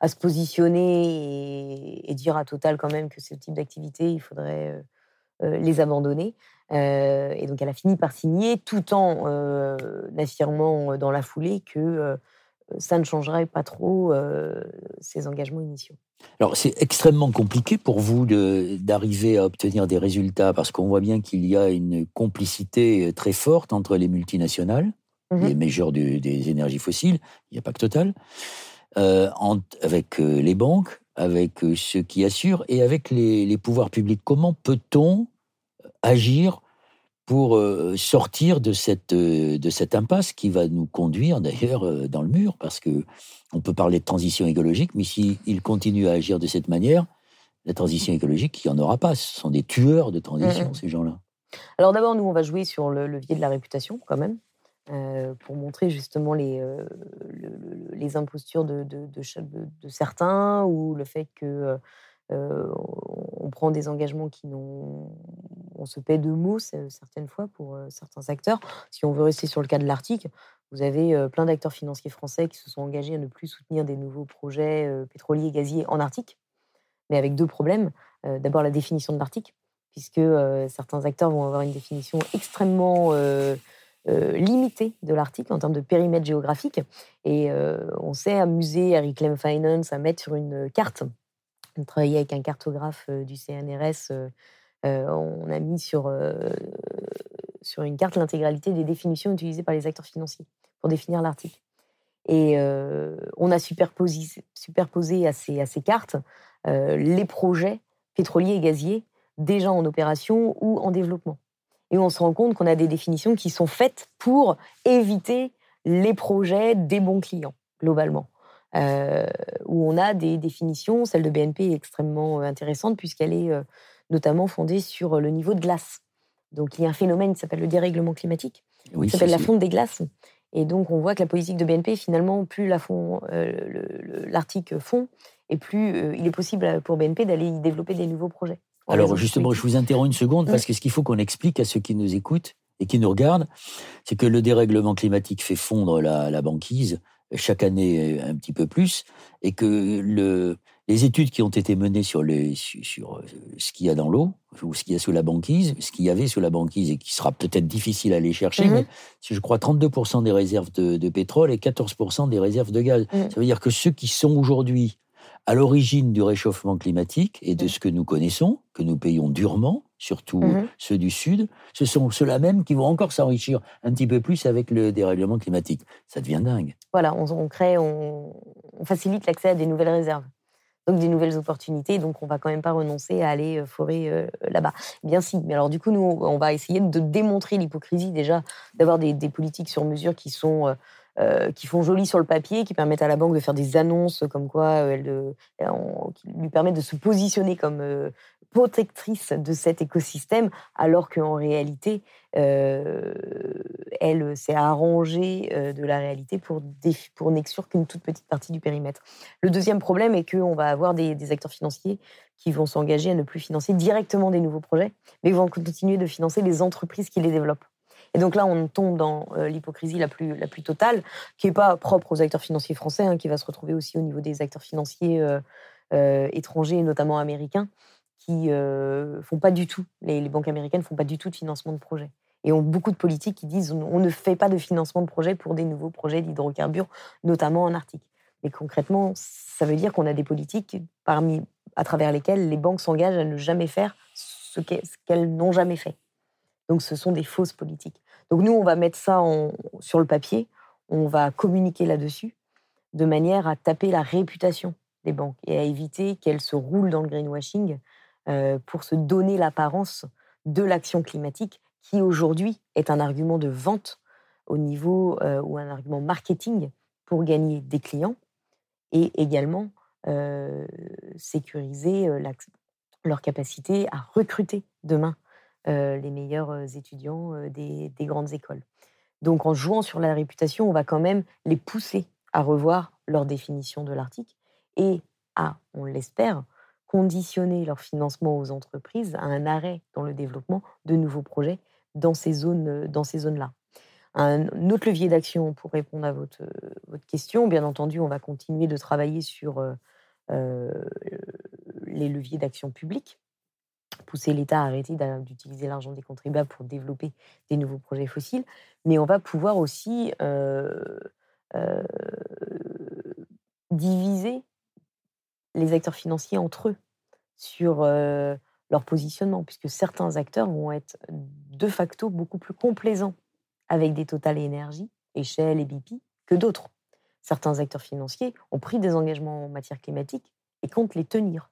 à se positionner et, et dire à Total quand même que ce type d'activité il faudrait les abandonner. et donc elle a fini par signer tout en affirmant dans la foulée que ça ne changerait pas trop ses engagements initiaux. Alors c'est extrêmement compliqué pour vous d'arriver à obtenir des résultats parce qu'on voit bien qu'il y a une complicité très forte entre les multinationales, mmh les majors des énergies fossiles, il n'y a pas que Total, avec les banques, avec euh, ceux qui assurent et avec les, pouvoirs publics. Comment peut-on agir pour euh, sortir de cette, euh, de cette impasse qui va nous conduire d'ailleurs dans le mur? Parce que on peut parler de transition écologique, mais s'ils continuent à agir de cette manière, la transition écologique, il n'y en aura pas. Ce sont des tueurs de transition, mmh ces gens-là. Alors d'abord, nous, on va jouer sur le levier de la réputation quand même. Euh, pour montrer justement les, euh, les impostures de, certains ou le fait que euh, on prend des engagements qui n'ont. On se paie de mots certaines fois pour certains acteurs. Si on veut rester sur le cas de l'Arctique, vous avez plein d'acteurs financiers français qui se sont engagés à ne plus soutenir des nouveaux projets pétroliers et gaziers en Arctique, mais avec deux problèmes. D'abord la définition de l'Arctique, puisque certains acteurs vont avoir une définition extrêmement euh, limité de l'Arctique en termes de périmètre géographique. Et euh, on s'est amusé à Reclaim Finance à mettre sur une carte. On avec un cartographe euh, du CNRS. on a mis sur, sur une carte l'intégralité des définitions utilisées par les acteurs financiers pour définir l'Arctique. Et on a superposé, superposé à, ces, à ces cartes les projets pétroliers et gaziers déjà en opération ou en développement. Et on se rend compte qu'on a des définitions qui sont faites pour éviter les projets des bons clients, globalement. Euh, où on a des définitions, celle de BNP est extrêmement euh, intéressante puisqu'elle est euh, notamment fondée sur le niveau de glace. Donc il y a un phénomène qui s'appelle le dérèglement climatique, qui s'appelle la fonte des glaces. Et donc on voit que la politique de BNP, finalement, plus l'Arctique fond, et plus il est possible pour BNP d'aller y développer des nouveaux projets. Alors justement, je vous interromps une seconde parce que ce qu'il faut qu'on explique à ceux qui nous écoutent et qui nous regardent, c'est que le dérèglement climatique fait fondre la, banquise chaque année un petit peu plus et que le, les études qui ont été menées sur, les, sur, euh, ce qu'il y a dans l'eau, ou ce qu'il y a sous la banquise, ce qu'il y avait sous la banquise et qui sera peut-être difficile à aller chercher, mais c'est, je crois, 32% des réserves de, pétrole et 14% des réserves de gaz. Mhm. Ça veut dire que ceux qui sont aujourd'hui à l'origine du réchauffement climatique et de ce que nous connaissons, que nous payons durement, surtout mhm. ceux du Sud, ce sont ceux-là même qui vont encore s'enrichir un petit peu plus avec le dérèglement climatique. Ça devient dingue. Voilà, on, crée, on, facilite l'accès à des nouvelles réserves donc des nouvelles opportunités. Donc, on va quand même pas renoncer à aller euh, forer euh, là-bas. Bien si. Mais alors, du coup, nous, on va essayer de démontrer l'hypocrisie déjà, d'avoir des, politiques sur mesure qui sont euh, euh, qui font joli sur le papier, qui permettent à la banque de faire des annonces comme quoi euh, elle, qui lui permettent de se positionner comme euh, protectrice de cet écosystème, alors qu'en réalité, elle s'est arrangée de la réalité pour, pour n'exclure qu'une toute petite partie du périmètre. Le deuxième problème est qu'on va avoir des, des acteurs financiers qui vont s'engager à ne plus financer directement des nouveaux projets, mais vont continuer de financer les entreprises qui les développent. Et donc là, on tombe dans euh, l'hypocrisie la plus, totale, qui n'est pas propre aux acteurs financiers français, hein, qui va se retrouver aussi au niveau des acteurs financiers euh, euh, étrangers, notamment américains, qui font pas du tout, les, banques américaines font pas du tout de financement de projets. Et on beaucoup de politiques qui disent on ne fait pas de financement de projet pour des nouveaux projets d'hydrocarbures, notamment en Arctique. Mais concrètement, ça veut dire qu'on a des politiques à travers lesquelles les banques s'engagent à ne jamais faire ce qu'elles n'ont jamais fait. Donc ce sont des fausses politiques. Donc nous, on va mettre ça sur le papier, on va communiquer là-dessus, de manière à taper la réputation des banques et à éviter qu'elles se roulent dans le greenwashing euh, pour se donner l'apparence de l'action climatique, qui aujourd'hui est un argument de vente au niveau euh, ou un argument marketing pour gagner des clients et également euh, sécuriser leur capacité à recruter demain les meilleurs étudiants des, des, grandes écoles. Donc en jouant sur la réputation, on va quand même les pousser à revoir leur définition de l'article et à, on l'espère, conditionner leur financement aux entreprises à un arrêt dans le développement de nouveaux projets dans ces zones-là. Un autre levier d'action pour répondre à votre, question, bien entendu, on va continuer de travailler sur euh, les leviers d'action publique, pousser l'État à arrêter d'utiliser l'argent des contribuables pour développer des nouveaux projets fossiles, mais on va pouvoir aussi euh, euh, diviser les acteurs financiers entre eux sur leur positionnement, puisque certains acteurs vont être de facto beaucoup plus complaisants avec des Total Énergie, Shell et BP que d'autres. Certains acteurs financiers ont pris des engagements en matière climatique et comptent les tenir.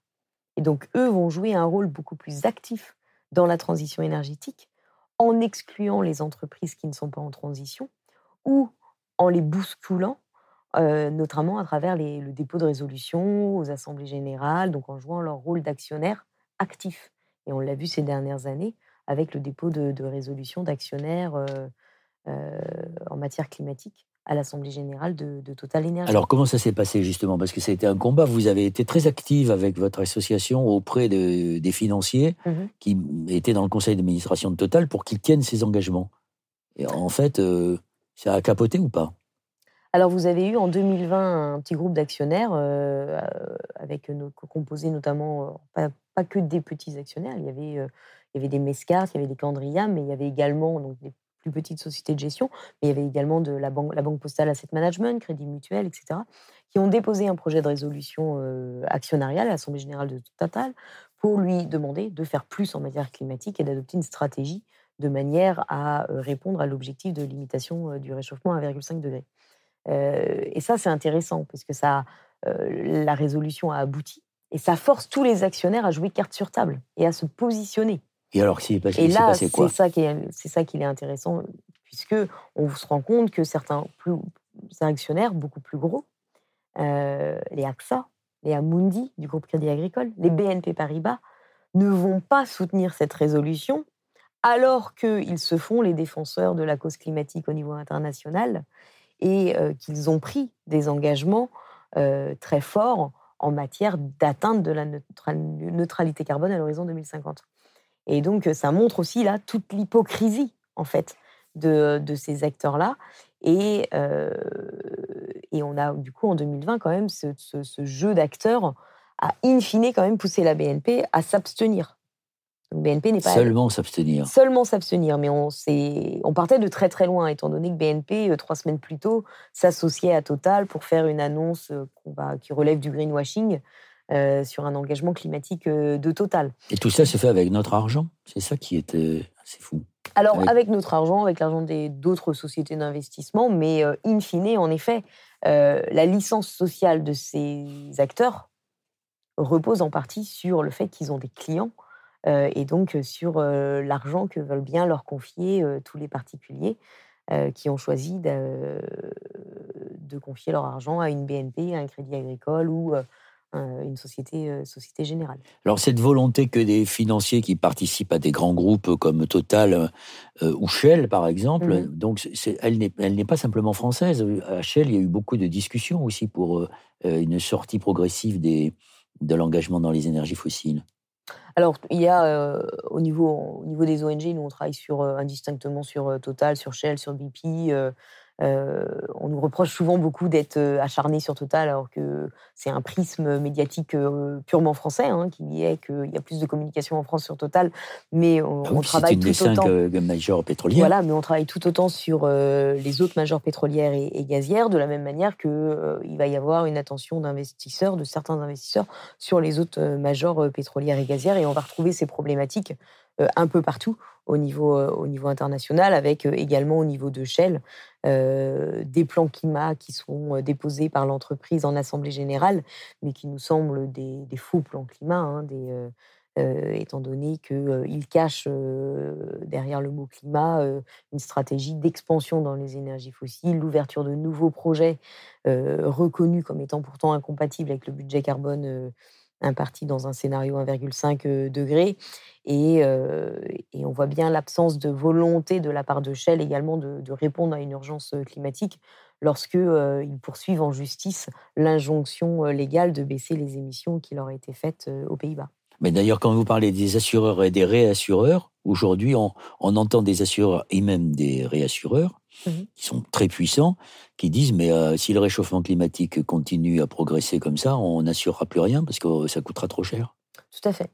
Et donc, eux vont jouer un rôle beaucoup plus actif dans la transition énergétique en excluant les entreprises qui ne sont pas en transition ou en les bousculant notamment à travers le dépôt de résolution aux assemblées générales, donc en jouant leur rôle d'actionnaire actif. Et on l'a vu ces dernières années avec le dépôt de, de résolution d'actionnaires en matière climatique à l'Assemblée générale de, Total Énergie. Alors comment ça s'est passé justement? Parce que ça a été un combat. Vous avez été très active avec votre association auprès des financiers mmh qui étaient dans le conseil d'administration de Total pour qu'ils tiennent ces engagements. Et en fait, ça a capoté ou pas? Alors, vous avez eu en 2020 un petit groupe d'actionnaires euh, avec composé notamment euh, pas, que des petits actionnaires. Il y avait, euh, il y avait des Mescars, il y avait des Candria, mais il y avait également donc, des plus petites sociétés de gestion, mais il y avait également de la banque, la banque postale Asset Management, Crédit Mutuel, etc., qui ont déposé un projet de résolution actionnariale à l'Assemblée générale de Total pour lui demander de faire plus en matière climatique et d'adopter une stratégie de manière à répondre à l'objectif de limitation du réchauffement à 1,5 degré et ça, c'est intéressant parce que ça, la résolution a abouti et ça force tous les actionnaires à jouer carte sur table et à se positionner. Et alors, s'il passé, et là, c'est ça qui est, c'est ça qui est intéressant puisque on se rend compte que certains plus actionnaires beaucoup plus gros, les AXA, les Amundi du groupe Crédit Agricole, les BNP Paribas, ne vont pas soutenir cette résolution alors qu'ils se font les défenseurs de la cause climatique au niveau international et qu'ils ont pris des engagements très forts en matière d'atteinte de la neutralité carbone à l'horizon 2050. Et donc, ça montre aussi là toute l'hypocrisie, en fait, de, de ces acteurs-là. Et, et on a, du coup, en 2020, quand même, ce, ce jeu d'acteurs a, in fine, quand même poussé la BNP à s'abstenir BNP n'est pas seulement s'abstenir. Seulement s'abstenir, mais on, on partait de très très loin, étant donné que BNP euh, trois semaines plus tôt s'associait à Total pour faire une annonce euh, va, qui relève du greenwashing euh, sur un engagement climatique de Total. Et tout ça s'est fait avec notre argent, c'est ça qui était assez fou. Alors avec, notre argent, avec l'argent d'autres sociétés d'investissement, mais in fine, en effet, la licence sociale de ces acteurs repose en partie sur le fait qu'ils ont des clients et donc sur l'argent que veulent bien leur confier tous les particuliers qui ont choisi de, confier leur argent à une BNP, à un crédit agricole ou une société, société générale. Alors cette volonté que des financiers qui participent à des grands groupes comme Total ou Shell par exemple, mmh donc elle n'est pas simplement française. À Shell, il y a eu beaucoup de discussions aussi pour une sortie progressive des, de l'engagement dans les énergies fossiles. Alors, il y a au, niveau, au niveau des ONG, nous on travaille sur, indistinctement sur Total, sur Shell, sur BP, Euh, on nous reproche souvent beaucoup d'être euh, acharnés sur Total, alors que c'est un prisme médiatique euh, purement français, hein, qui est qu'il y a plus de communication en France sur Total, mais on, ah travaille tout autant. C'est une des majors pétrolières. Voilà, mais on travaille tout autant sur les autres majors pétrolières et, gazières, de la même manière qu'il va y avoir une attention d'investisseurs, de certains investisseurs, sur les autres majors pétrolières et gazières, et on va retrouver ces problématiques un peu partout au niveau, au niveau international, avec également au niveau de Shell des plans climat qui sont déposés par l'entreprise en assemblée générale, mais qui nous semblent des, faux plans climat, hein, étant donné qu'ils cachent derrière le mot climat une stratégie d'expansion dans les énergies fossiles, l'ouverture de nouveaux projets reconnus comme étant pourtant incompatibles avec le budget carbone imparti dans un scénario 1,5 degré. Et, et, on voit bien l'absence de volonté de la part de Shell également de, répondre à une urgence climatique lorsqu'ils poursuivent en justice l'injonction légale de baisser les émissions qui leur a été faites aux Pays-Bas. Mais d'ailleurs, quand vous parlez des assureurs et des réassureurs, aujourd'hui, on, entend des assureurs et même des réassureurs mmh qui sont très puissants, qui disent mais si le réchauffement climatique continue à progresser comme ça, on n'assurera plus rien parce que ça coûtera trop cher. Tout à fait.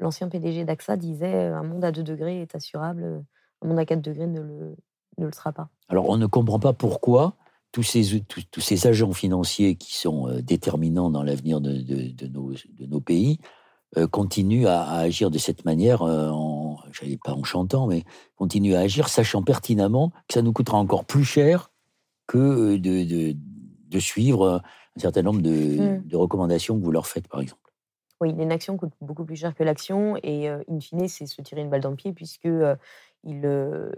L'ancien PDG d'AXA disait un monde à 2 degrés est assurable, un monde à 4 degrés ne le, ne le sera pas. Alors on ne comprend pas pourquoi tous ces, tous, ces agents financiers qui sont déterminants dans l'avenir de, de, nos, de, nos, pays continuent à, agir de cette manière, en, j'allais pas en chantant, mais continuent à agir sachant pertinemment que ça nous coûtera encore plus cher que de, de suivre un certain nombre de, mmh. de recommandations que vous leur faites, par exemple. Oui, l'inaction coûte beaucoup plus cher que l'action et in fine, c'est se tirer une balle dans le pied puisque ils,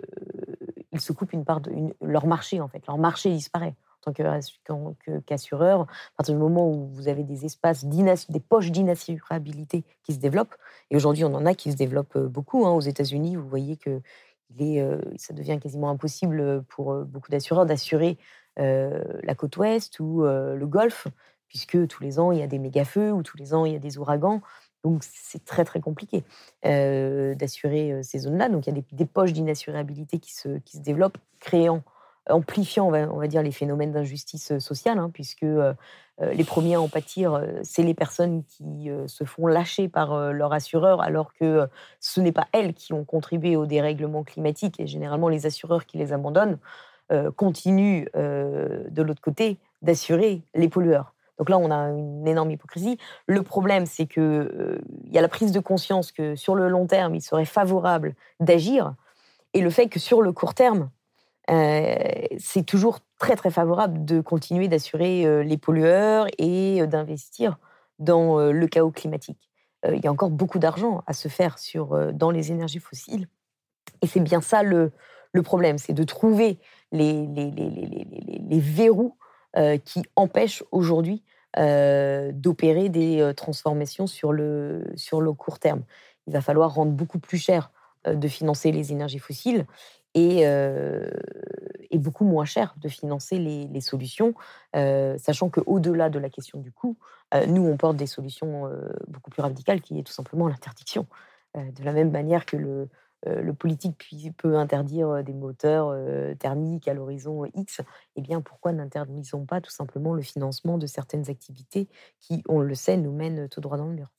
se coupent une part de leur marché en fait. Leur marché disparaît en tant qu'assureur. à partir du moment où vous avez des espaces, des poches d'inassurabilité qui se développent, et aujourd'hui on en a qui se développent beaucoup. Hein. Aux États-Unis, vous voyez que est, ça devient quasiment impossible pour beaucoup d'assureurs d'assurer la côte ouest ou le Golfe puisque tous les ans, il y a des méga-feux ou tous les ans, il y a des ouragans. Donc, c'est très, très compliqué euh, d'assurer ces zones-là. Donc, il y a des, poches d'inassurabilité qui se, qui se développent, créant, amplifiant, on va, dire, les phénomènes d'injustice sociale, hein, puisque les premiers à en pâtir, c'est les personnes qui se font lâcher par leur assureur, alors que ce n'est pas elles qui ont contribué au dérèglement climatique, et généralement les assureurs qui les abandonnent continuent de l'autre côté d'assurer les pollueurs. Donc là, on a une énorme hypocrisie. Le problème, c'est qu'il euh, y a la prise de conscience que sur le long terme, il serait favorable d'agir, et le fait que sur le court terme, euh, c'est toujours très très favorable de continuer d'assurer euh, les pollueurs et d'investir dans le chaos climatique. Il y a encore beaucoup d'argent à se faire sur, dans les énergies fossiles. Et c'est bien ça le, problème, c'est de trouver les, verrous qui empêche aujourd'hui euh, d'opérer des euh, transformations sur le, sur le court terme. Il va falloir rendre beaucoup plus cher de financer les énergies fossiles et, beaucoup moins cher de financer les, solutions, sachant qu'au-delà de la question du coût, nous, on porte des solutions beaucoup plus radicales, qui est tout simplement l'interdiction. de la même manière que le, euh, le politique peut interdire euh, des moteurs euh, thermiques à l'horizon X, eh bien pourquoi n'interdisons pas tout simplement le financement de certaines activités qui, on le sait, nous mènent tout droit dans le mur?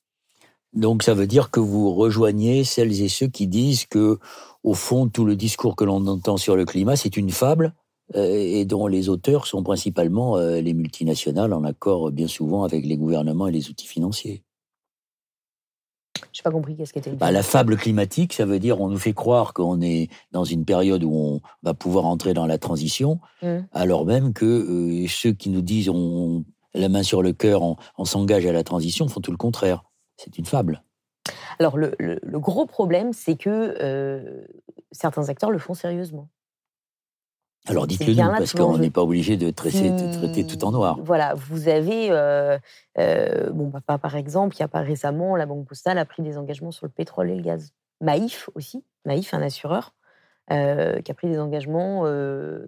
Donc ça veut dire que vous rejoignez celles et ceux qui disent que, au fond, tout le discours que l'on entend sur le climat, c'est une fable et dont les auteurs sont principalement les multinationales, en accord bien souvent avec les gouvernements et les outils financiers. Je n'ai pas compris qu'est-ce qu'était bah, La fable climatique, ça veut dire on nous fait croire qu'on est dans une période où on va pouvoir entrer dans la transition, mmh. alors même que euh, ceux qui nous disent on, la main sur le cœur, on, s'engage à la transition, font tout le contraire. C'est une fable. Alors le, gros problème, c'est que euh, certains acteurs le font sérieusement. Alors dites-le nous, parce qu'on n'est pas obligé de traiter, traiter, tout en noir. Voilà, vous avez, euh, euh, bon, bah, par exemple, il n'y a pas récemment, la Banque Postale a pris des engagements sur le pétrole et le gaz. Maïf aussi, Maïf, un assureur, euh, qui a pris des engagements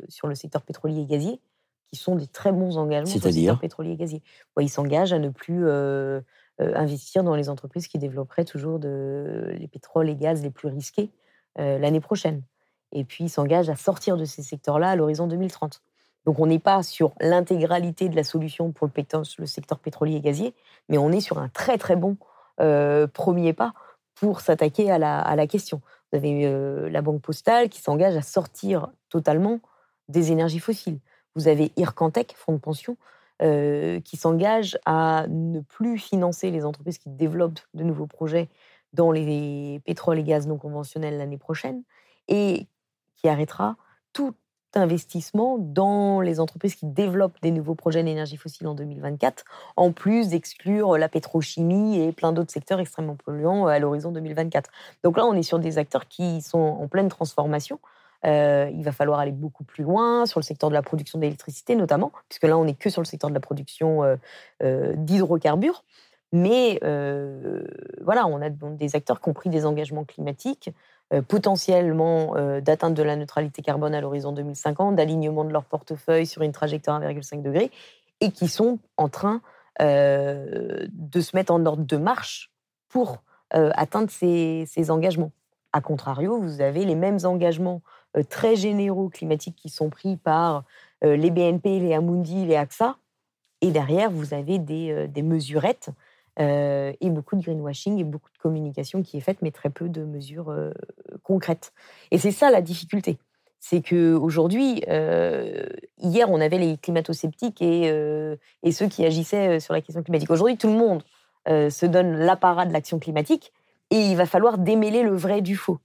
sur le secteur pétrolier et gazier, qui sont des très bons engagements sur le secteur pétrolier et gazier. il s'engage à ne plus investir dans les entreprises qui développeraient toujours de, les pétroles et gaz les plus risqués l'année prochaine. Et puis s'engage à sortir de ces secteurs-là à l'horizon 2030. Donc on n'est pas sur l'intégralité de la solution pour le, secteur pétrolier et gazier, mais on est sur un très très bon euh, premier pas pour s'attaquer à la, question. Vous avez euh, la Banque postale qui s'engage à sortir totalement des énergies fossiles. Vous avez Ircantec, fonds de pension, euh, qui s'engage à ne plus financer les entreprises qui développent de nouveaux projets dans les pétroles et gaz non conventionnels l'année prochaine et qui arrêtera tout investissement dans les entreprises qui développent des nouveaux projets d'énergie fossile en 2024, en plus d'exclure la pétrochimie et plein d'autres secteurs extrêmement polluants à l'horizon 2024. Donc là, on est sur des acteurs qui sont en pleine transformation. Euh, il va falloir aller beaucoup plus loin sur le secteur de la production d'électricité notamment, puisque là on n'est que sur le secteur de la production euh, euh, d'hydrocarbures. Mais voilà, on a des acteurs qui ont pris des engagements climatiques, potentiellement d'atteinte de la neutralité carbone à l'horizon 2050, d'alignement de leur portefeuille sur une trajectoire 1,5 degré, et qui sont en train de se mettre en ordre de marche pour atteindre ces, engagements. A contrario, vous avez les mêmes engagements euh, très généraux climatiques qui sont pris par euh, les BNP, les Amundi, les AXA. Et derrière, vous avez des, euh, des mesurettes et beaucoup de greenwashing et beaucoup de communication qui est faite, mais très peu de mesures concrètes. Et c'est ça la difficulté. C'est qu'aujourd'hui, hier, on avait les climato-sceptiques et, ceux qui agissaient sur la question climatique. Aujourd'hui, tout le monde se donne l'apparat de l'action climatique et il va falloir démêler le vrai du faux.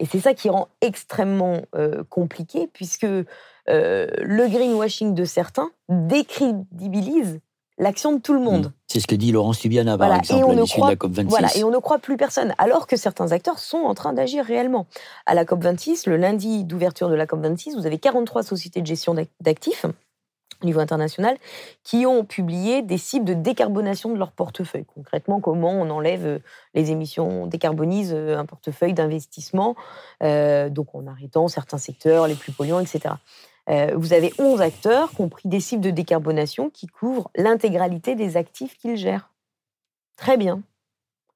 Et c'est ça qui rend extrêmement euh, compliqué, puisque euh, le greenwashing de certains décrédibilise l'action de tout le monde. Mmh. C'est ce que dit Laurence Tubiana, par exemple, à l'issue de la COP26. Voilà, et on ne croit plus personne, alors que certains acteurs sont en train d'agir réellement. À la COP26, le lundi d'ouverture de la COP26, vous avez 43 sociétés de gestion d'actifs au niveau international, qui ont publié des cibles de décarbonation de leur portefeuille. Concrètement, comment on enlève euh, les émissions, on décarbonise euh, un portefeuille d'investissement, euh, donc en arrêtant certains secteurs les plus polluants, etc. vous avez 11 acteurs qui ont pris des cibles de décarbonation qui couvrent l'intégralité des actifs qu'ils gèrent. Très bien.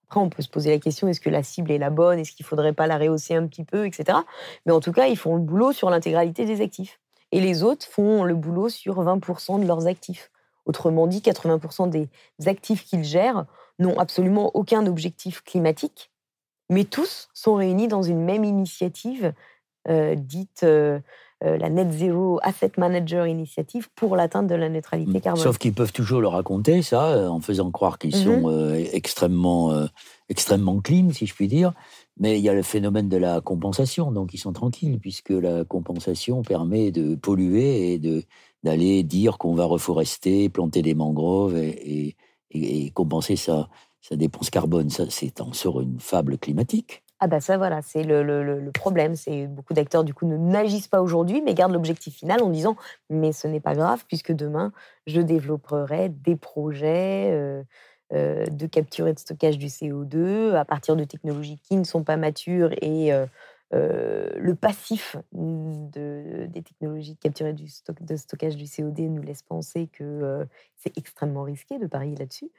Après, on peut se poser la question est-ce que la cible est la bonne? Est-ce qu'il ne faudrait pas la rehausser un petit peu, etc. Mais en tout cas, ils font le boulot sur l'intégralité des actifs et les autres font le boulot sur 20% de leurs actifs. Autrement dit, 80% des actifs qu'ils gèrent n'ont absolument aucun objectif climatique, mais tous sont réunis dans une même initiative euh, dite euh, euh, la Net Zero Asset Manager Initiative pour l'atteinte de la neutralité mmh. carbone. Sauf qu'ils peuvent toujours le raconter, ça, en faisant croire qu'ils mmh sont extrêmement, extrêmement clean, si je puis dire. Mais il y a le phénomène de la compensation, donc ils sont tranquilles, puisque la compensation permet de polluer et de, d'aller dire qu'on va reforester, planter des mangroves et, et, compenser sa, sa, dépense carbone. Ça, c'est en sort une fable climatique. Ah ben ça voilà, c'est le, problème. C'est beaucoup d'acteurs du coup ne n'agissent pas aujourd'hui, mais gardent l'objectif final en disant mais ce n'est pas grave puisque demain je développerai des projets. Euh, euh, de capture et de stockage du CO2 à partir de technologies qui ne sont pas matures et euh, le passif de, des technologies de capture et de stockage du CO2 nous laisse penser que c'est extrêmement risqué de parier là-dessus.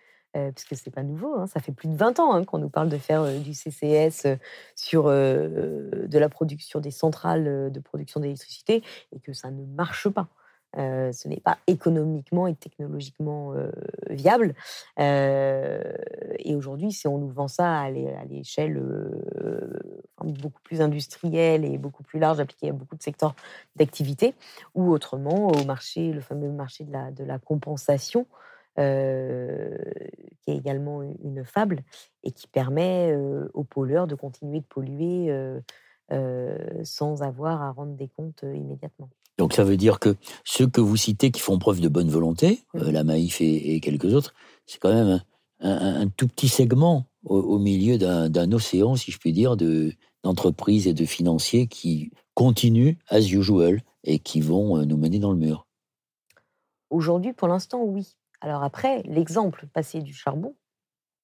Puisque ce n'est pas nouveau, hein. ça fait plus de 20 ans hein, qu'on nous parle de faire du CCS sur de la production des centrales de production d'électricité et que ça ne marche pas. Euh, ce n'est pas économiquement et technologiquement euh, viable. Euh, et aujourd'hui, si on nous vend ça à l'échelle beaucoup plus industrielle et beaucoup plus large, appliquée à beaucoup de secteurs d'activité, ou autrement au marché, le fameux marché de la compensation, qui est également une fable et qui permet aux pollueurs de continuer de polluer sans avoir à rendre des comptes immédiatement. Donc ça veut dire que ceux que vous citez qui font preuve de bonne volonté, la Maïf et, quelques autres, c'est quand même un, tout petit segment au, milieu d'un océan, si je puis dire, d'entreprises et de financiers qui continuent as usual et qui vont nous mener dans le mur. Aujourd'hui, pour l'instant, oui. Alors après, l'exemple passé du charbon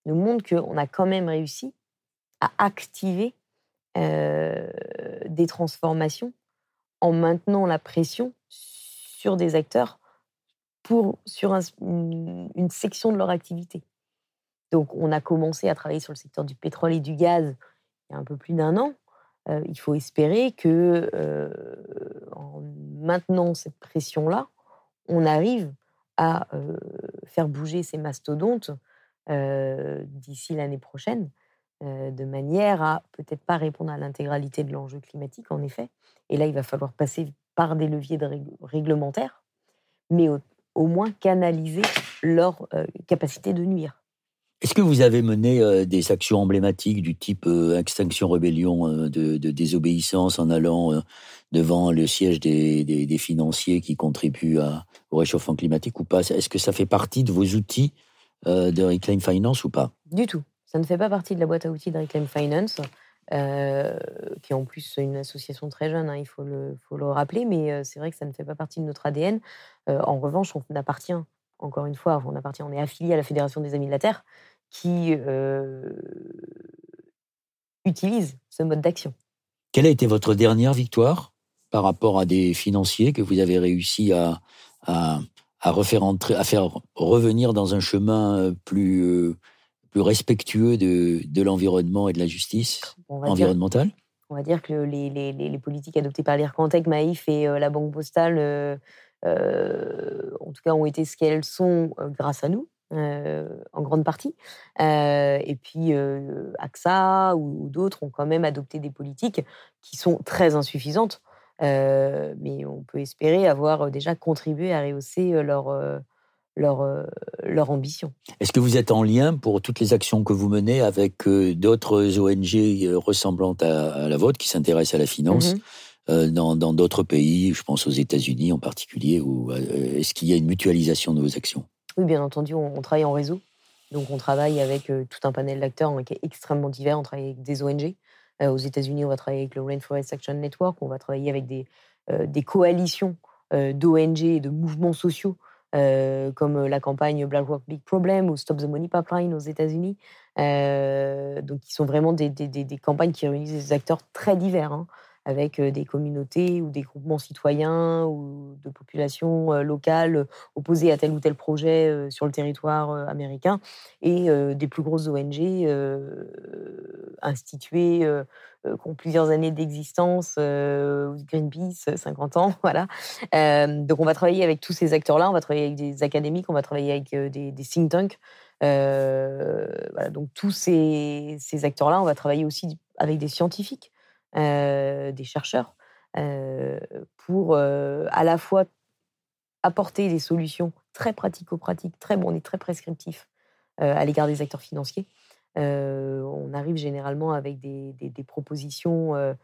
nous montre qu'on a quand même réussi à activer des transformations en maintenant la pression sur des acteurs pour, sur une, section de leur activité. Donc, on a commencé à travailler sur le secteur du pétrole et du gaz il y a un peu plus d'un an. il faut espérer que, en maintenant cette pression-là, on arrive à faire bouger ces mastodontes d'ici l'année prochaine, de manière à peut-être pas répondre à l'intégralité de l'enjeu climatique, en effet. Et là, il va falloir passer par des leviers de réglementaires, mais au, moins canaliser leur capacité de nuire. Est-ce que vous avez mené des actions emblématiques du type extinction rébellion de, désobéissance en allant devant le siège des, financiers qui contribuent au réchauffement climatique ou pas? Est-ce que ça fait partie de vos outils de Reclaim Finance ou pas? Du tout. Ça ne fait pas partie de la boîte à outils de Reclaim Finance, qui est en plus une association très jeune, hein, il faut le, faut le rappeler, mais c'est vrai que ça ne fait pas partie de notre ADN. en revanche, on appartient, encore une fois, on appartient, on est affilié à la Fédération des Amis de la Terre, qui utilisent ce mode d'action. Quelle a été votre dernière victoire par rapport à des financiers que vous avez réussi à, à, à, refaire à faire revenir dans un chemin plus, plus respectueux de, de l'environnement et de la justice environnementale? On va dire que les, les, les, politiques adoptées par l'IRCANTEC, Maïf et la Banque Postale, en tout cas, ont été ce qu'elles sont grâce à nous. Euh, en grande partie. Euh, et puis euh, AXA ou, d'autres ont quand même adopté des politiques qui sont très insuffisantes, mais on peut espérer avoir déjà contribué à rehausser leur, leur, leur ambition. Est-ce que vous êtes en lien pour toutes les actions que vous menez avec d'autres ONG ressemblantes à, la vôtre qui s'intéressent à la finance mmh dans d'autres pays, je pense aux États-Unis en particulier, est-ce qu'il y a une mutualisation de vos actions? Oui, bien entendu, on, travaille en réseau. Donc, on travaille avec tout un panel d'acteurs hein, qui est extrêmement divers. On travaille avec des ONG. aux États-Unis, on va travailler avec le Rainforest Action Network. On va travailler avec des, des coalitions d'ONG et de mouvements sociaux comme la campagne Black Rock Big Problem ou Stop the Money Pipeline aux États-Unis. donc, qui sont vraiment des, des, des, campagnes qui réunissent des acteurs très divers. Hein avec des communautés ou des groupements citoyens ou de populations locales opposées à tel ou tel projet sur le territoire américain, et des plus grosses ONG instituées qui ont plusieurs années d'existence, Greenpeace, 50 ans, voilà. donc on va travailler avec tous ces acteurs-là, on va travailler avec des académiques, on va travailler avec des, think tanks. donc tous ces acteurs-là, on va travailler aussi avec des scientifiques des chercheurs, pour à la fois apporter des solutions très pratico-pratiques, très bon, on est très prescriptif à l'égard des acteurs financiers. on arrive généralement avec des, propositions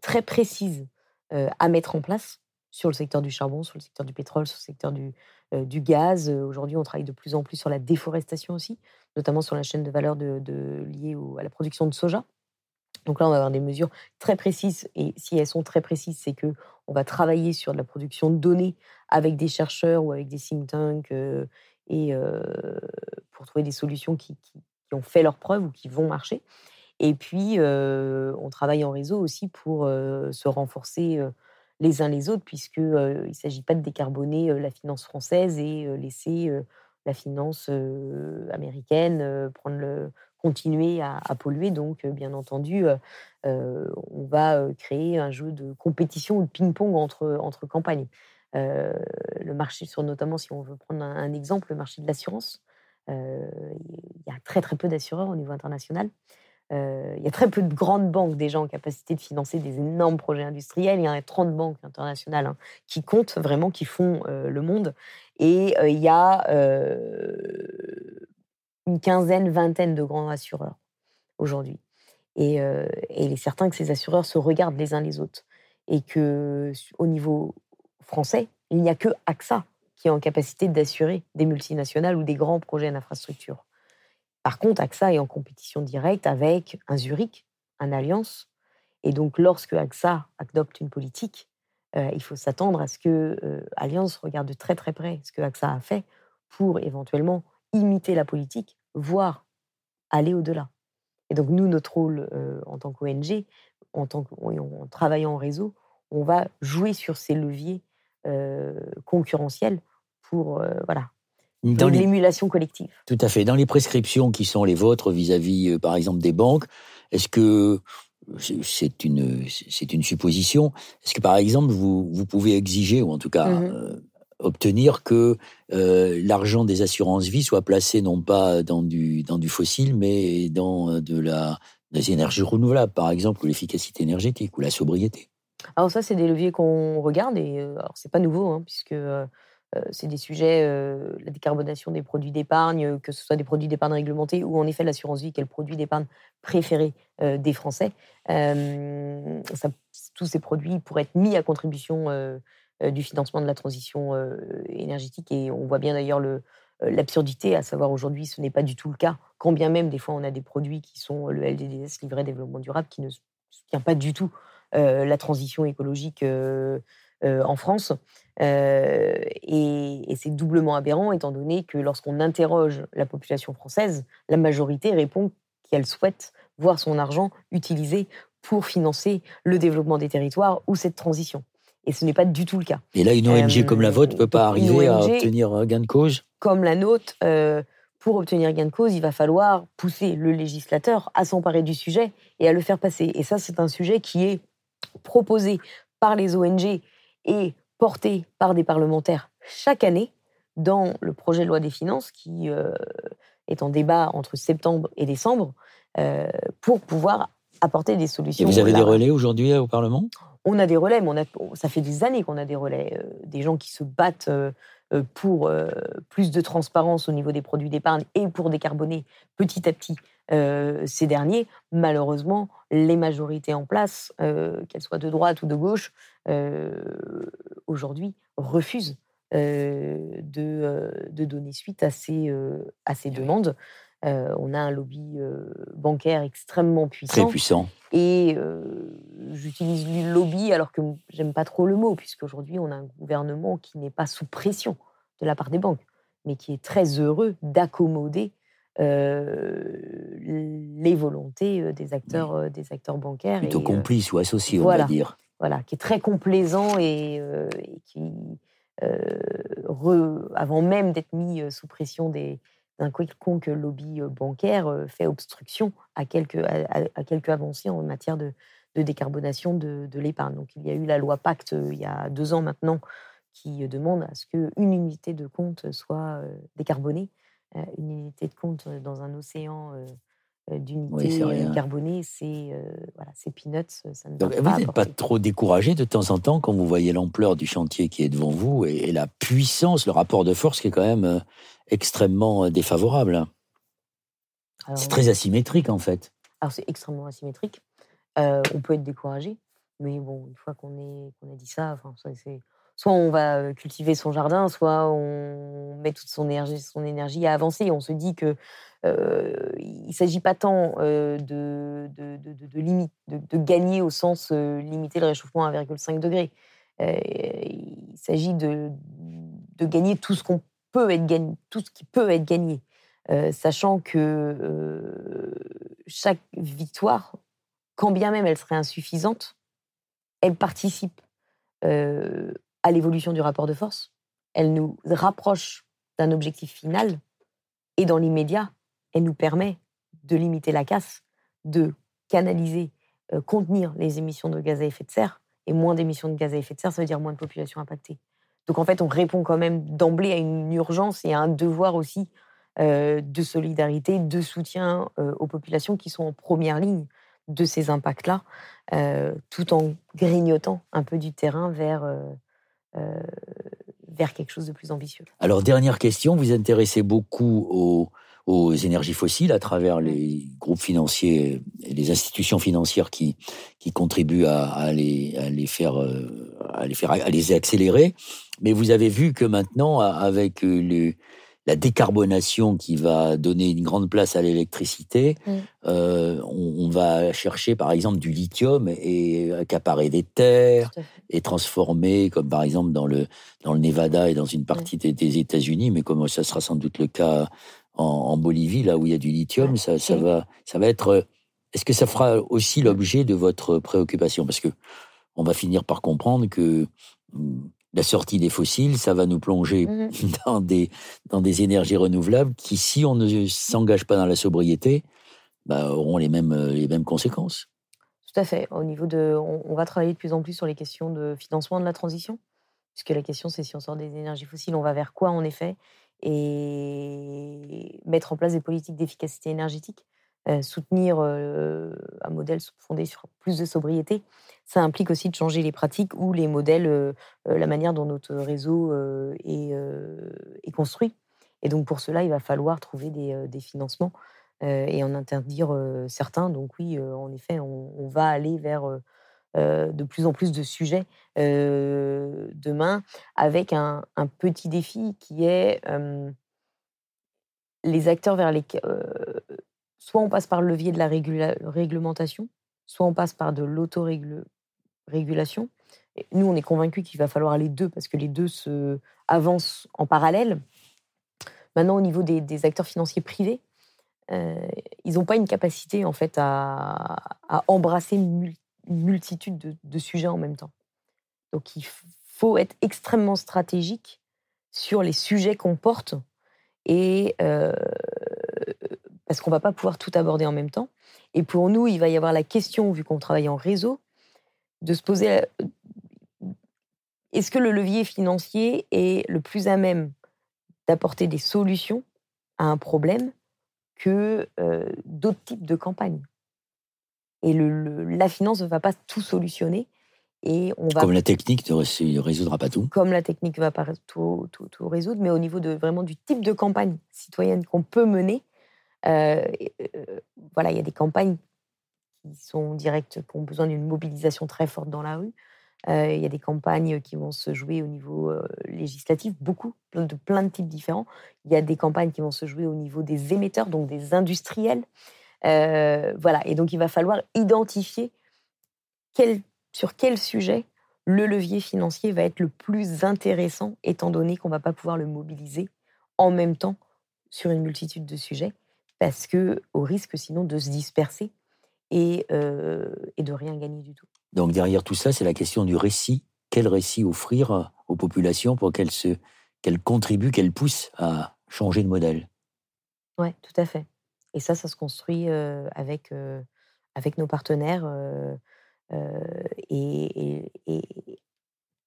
très précises à mettre en place sur le secteur du charbon, sur le secteur du pétrole, sur le secteur du, gaz. Aujourd'hui, on travaille de plus en plus sur la déforestation aussi, notamment sur la chaîne de valeur liée à la production de soja. Donc là, on va avoir des mesures très précises. Et si elles sont très précises, c'est que on va travailler sur la production de données avec des chercheurs ou avec des think tanks euh, et euh, pour trouver des solutions qui, ont fait leurs preuves ou qui vont marcher. Et puis, euh, on travaille en réseau aussi pour se renforcer les uns les autres, puisqu'il ne s'agit pas de décarboner la finance française et laisser la finance américaine prendre le continuer à, polluer. Donc, bien entendu, on va créer un jeu de compétition ou de ping-pong entre, entre campagnes. le marché, sur notamment si on veut prendre un, exemple, le marché de l'assurance. il y a très très peu d'assureurs au niveau international. il y a très peu de grandes banques déjà en capacité de financer des énormes projets industriels. Il y a 30 banques internationales hein, qui comptent vraiment, qui font le monde. Et il y a une quinzaine, vingtaine de grands assureurs aujourd'hui. Et, il est certain que ces assureurs se regardent les uns les autres. Et que au niveau français, il n'y a que AXA qui est en capacité d'assurer des multinationales ou des grands projets d'infrastructure. Par contre, AXA est en compétition directe avec un Zurich, un Alliance. Et donc, lorsque AXA adopte une politique, il faut s'attendre à ce que Alliance regarde de très très près ce que AXA a fait pour éventuellement imiter la politique, voire aller au-delà. Et donc, nous, notre rôle euh, en tant qu'ONG, en, tant en travaillant en réseau, on va jouer sur ces leviers euh, concurrentiels pour euh, voilà, dans l'émulation collective. Tout à fait. Dans les prescriptions qui sont les vôtres vis-à-vis, par exemple, des banques, est-ce que c'est une, c'est une supposition. Est-ce que par exemple, vous, vous pouvez exiger, ou en tout cas mmh obtenir que euh, l'argent des assurances vie soit placé non pas dans du, dans du fossile, mais dans de la, des énergies renouvelables, par exemple, ou l'efficacité énergétique, ou la sobriété Alors ça, c'est des leviers qu'on regarde, et euh, alors c'est pas nouveau, hein, puisque euh, c'est des sujets, euh, la décarbonation des produits d'épargne, que ce soit des produits d'épargne réglementés ou en effet l'assurance vie, qui est le produit d'épargne préféré euh, des Français. tous ces produits pourraient être mis à contribution du financement de la transition énergétique et on voit bien d'ailleurs l'absurdité, à savoir aujourd'hui, ce n'est pas du tout le cas, quand bien même des fois on a des produits qui sont le LDDS, livret développement durable, qui ne soutient pas du tout la transition écologique en France. Euh, et, c'est doublement aberrant, étant donné que lorsqu'on interroge la population française, la majorité répond qu'elle souhaite voir son argent utilisé pour financer le développement des territoires ou cette transition. Et ce n'est pas du tout le cas. Et là, une ONG comme la vôtre ne peut pas arriver à obtenir gain de cause? Comme la nôtre, euh, pour obtenir gain de cause, il va falloir pousser le législateur à s'emparer du sujet et à le faire passer. Et ça, c'est un sujet qui est proposé par les ONG et porté par des parlementaires chaque année dans le projet de loi des finances qui euh, est en débat entre septembre et décembre euh, pour pouvoir apporter des solutions. Et vous avez des relais aujourd'hui au Parlement? On a des relais, mais on a, ça fait des années qu'on a des relais, euh, des gens qui se battent pour plus de transparence au niveau des produits d'épargne et pour décarboner petit à petit ces derniers. Malheureusement, les majorités en place, qu'elles soient de droite ou de gauche, aujourd'hui refusent de, de, donner suite à ces, à ces demandes. On a un lobby bancaire extrêmement puissant. Très puissant. Et j'utilise le lobby alors que j'aime pas trop le mot, puisqu'aujourd'hui on a un gouvernement qui n'est pas sous pression de la part des banques, mais qui est très heureux d'accommoder les volontés des acteurs, des acteurs bancaires. Plutôt et, complices ou associés, on va dire voilà, qui est très complaisant et, euh, qui, euh, avant même d'être mis euh, sous pression d'un quelconque lobby bancaire, fait obstruction à quelques, à, quelques avancées en matière de, décarbonation de, l'épargne. Donc il y a eu la loi Pacte il y a deux ans maintenant qui demande à ce qu'une unité de compte soit décarbonée. Une unité de compte dans un océan d'unité euh, carbonée, c'est voilà, c'est peanuts. Ça ne Donc, vous n'êtes pas trop découragé de temps en temps quand vous voyez l'ampleur du chantier qui est devant vous et, la puissance, le rapport de force qui est quand même extrêmement défavorable? C'est très asymétrique en fait. Alors c'est extrêmement asymétrique. on peut être découragé, mais bon, une fois qu'on a dit ça, enfin, c'est soit on va cultiver son jardin, soit on met toute son énergie, son énergie à avancer. On se dit que il ne s'agit pas tant de, de, de, gagner au sens limiter le réchauffement à 1,5 degré. il s'agit de, gagner tout ce, qu'on peut être gagné, tout ce qui peut être gagné, sachant que chaque victoire, quand bien même elle serait insuffisante, elle participe à l'évolution du rapport de force, elle nous rapproche d'un objectif final, et dans l'immédiat, elle nous permet de limiter la casse, de canaliser, euh, contenir les émissions de gaz à effet de serre. Et moins d'émissions de gaz à effet de serre, ça veut dire moins de population impactée. Donc en fait, on répond quand même d'emblée à une urgence et à un devoir aussi euh, de solidarité, de soutien euh, aux populations qui sont en première ligne de ces impacts-là, tout en grignotant un peu du terrain vers, vers quelque chose de plus ambitieux. Alors, dernière question, vous intéressez beaucoup aux, aux énergies fossiles à travers les groupes financiers et les institutions financières qui, qui contribuent à, à, les, à les faire, euh, à les faire, à les accélérer. Mais vous avez vu que maintenant, avec le, la décarbonation qui va donner une grande place à l'électricité, mm. euh, on, on, va chercher par exemple du lithium et accaparer des terres et transformer, comme par exemple dans le, dans le Nevada et dans une partie mm. des États-Unis, mais comme ça sera sans doute le cas en, Bolivie, là où il y a du lithium, ça, ça, va, ça va être. Euh, est-ce que ça fera aussi l'objet de votre préoccupation? Parce que on va finir par comprendre que hmm, la sortie des fossiles, ça va nous plonger mmh dans, des, dans des énergies renouvelables qui, si on ne s'engage pas dans la sobriété, bah, auront les mêmes, les mêmes conséquences. Tout à fait. Au niveau de, on, va travailler de plus en plus sur les questions de financement de la transition, puisque la question c'est si on sort des énergies fossiles, on va vers quoi en effet, et mettre en place des politiques d'efficacité énergétique, euh, soutenir euh, un modèle fondé sur plus de sobriété. Ça implique aussi de changer les pratiques ou les modèles, euh, la manière dont notre réseau est, construit. Et donc pour cela, il va falloir trouver des, financements euh, et en interdire euh, certains. Donc oui, euh, en effet, on, va aller vers de plus en plus de sujets demain, avec un, petit défi qui est les acteurs vers lesquels soit on passe par le levier de la réglementation, soit on passe par de l'autorégulation. Nous, on est convaincus qu'il va falloir les deux parce que les deux se avancent en parallèle. Maintenant, au niveau des acteurs financiers privés, euh, ils n'ont pas une capacité en fait à, embrasser une multitude de, sujets en même temps. Donc il faut être extrêmement stratégique sur les sujets qu'on porte et euh, parce qu'on va pas pouvoir tout aborder en même temps. Et pour nous, il va y avoir la question, vu qu'on travaille en réseau, de se poser est-ce que le levier financier est le plus à même d'apporter des solutions à un problème que d'autres types de campagnes? Et le, la finance ne va pas tout solutionner. Et on va, comme la technique ne résoudra pas tout. Comme la technique ne va pas tout, tout, tout, résoudre, mais au niveau de, vraiment du type de campagne citoyenne qu'on peut mener, euh, voilà, il y a des campagnes qui sont directes, qui ont besoin d'une mobilisation très forte dans la rue. Euh, il y a des campagnes qui vont se jouer au niveau euh, législatif, beaucoup, de plein de types différents. Il y a des campagnes qui vont se jouer au niveau des émetteurs, donc des industriels. Euh, voilà, et donc il va falloir identifier quel, sur quel sujet le levier financier va être le plus intéressant, étant donné qu'on ne va pas pouvoir le mobiliser en même temps sur une multitude de sujets, parce que au risque sinon de se disperser et, et de rien gagner du tout. Donc derrière tout ça, c'est la question du récit. Quel récit offrir aux populations pour qu'elles se, qu'elles contribuent, qu'elles poussent à changer de modèle? Oui, tout à fait. Et ça, ça se construit euh, avec, euh, avec nos partenaires. Euh, et,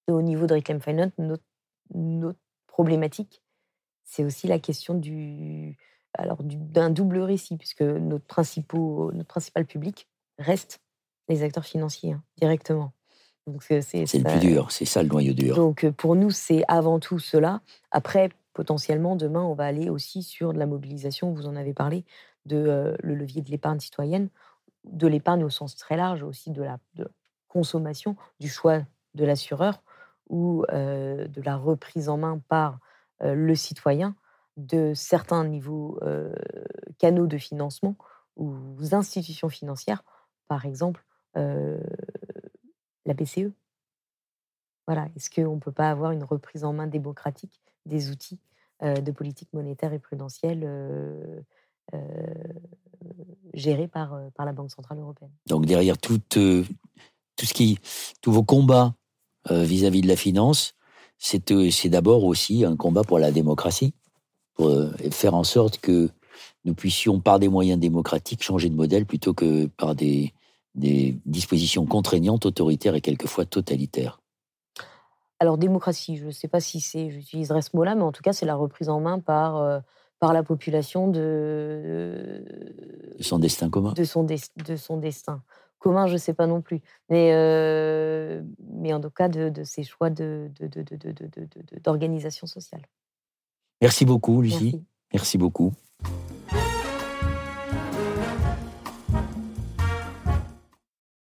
au niveau de Reclaim Finance, notre, notre problématique, c'est aussi la question du, alors d'un double récit, puisque notre, notre principal public reste les acteurs financiers hein, directement. C'est le plus dur, c'est ça le noyau dur. Donc euh, pour nous, c'est avant tout cela. Après, potentiellement, demain, on va aller aussi sur de la mobilisation, vous en avez parlé, de euh, le levier de l'épargne citoyenne, de l'épargne au sens très large, aussi de la, consommation, du choix de l'assureur ou euh, de la reprise en main par le citoyen de certains niveaux canaux de financement ou institutions financières, par exemple la BCE. Voilà, est-ce qu'on ne peut pas avoir une reprise en main démocratique des outils de politique monétaire et prudentielle gérés par, par la Banque Centrale Européenne? Donc derrière tout, tout ce qui, tous vos combats vis-à-vis de la finance, c'est d'abord aussi un combat pour la démocratie, pour faire en sorte que nous puissions, par des moyens démocratiques, changer de modèle plutôt que par des, des dispositions contraignantes, autoritaires et quelquefois totalitaires Alors démocratie, je ne sais pas si c'est, j'utiliserai ce mot-là, mais en tout cas c'est la reprise en main par, euh, par la population de, de son destin commun. De son, de son destin commun, je ne sais pas non plus, mais, euh, mais en tout cas de, de ses choix d'organisation sociale. Merci beaucoup, Lucie. Merci, Merci beaucoup.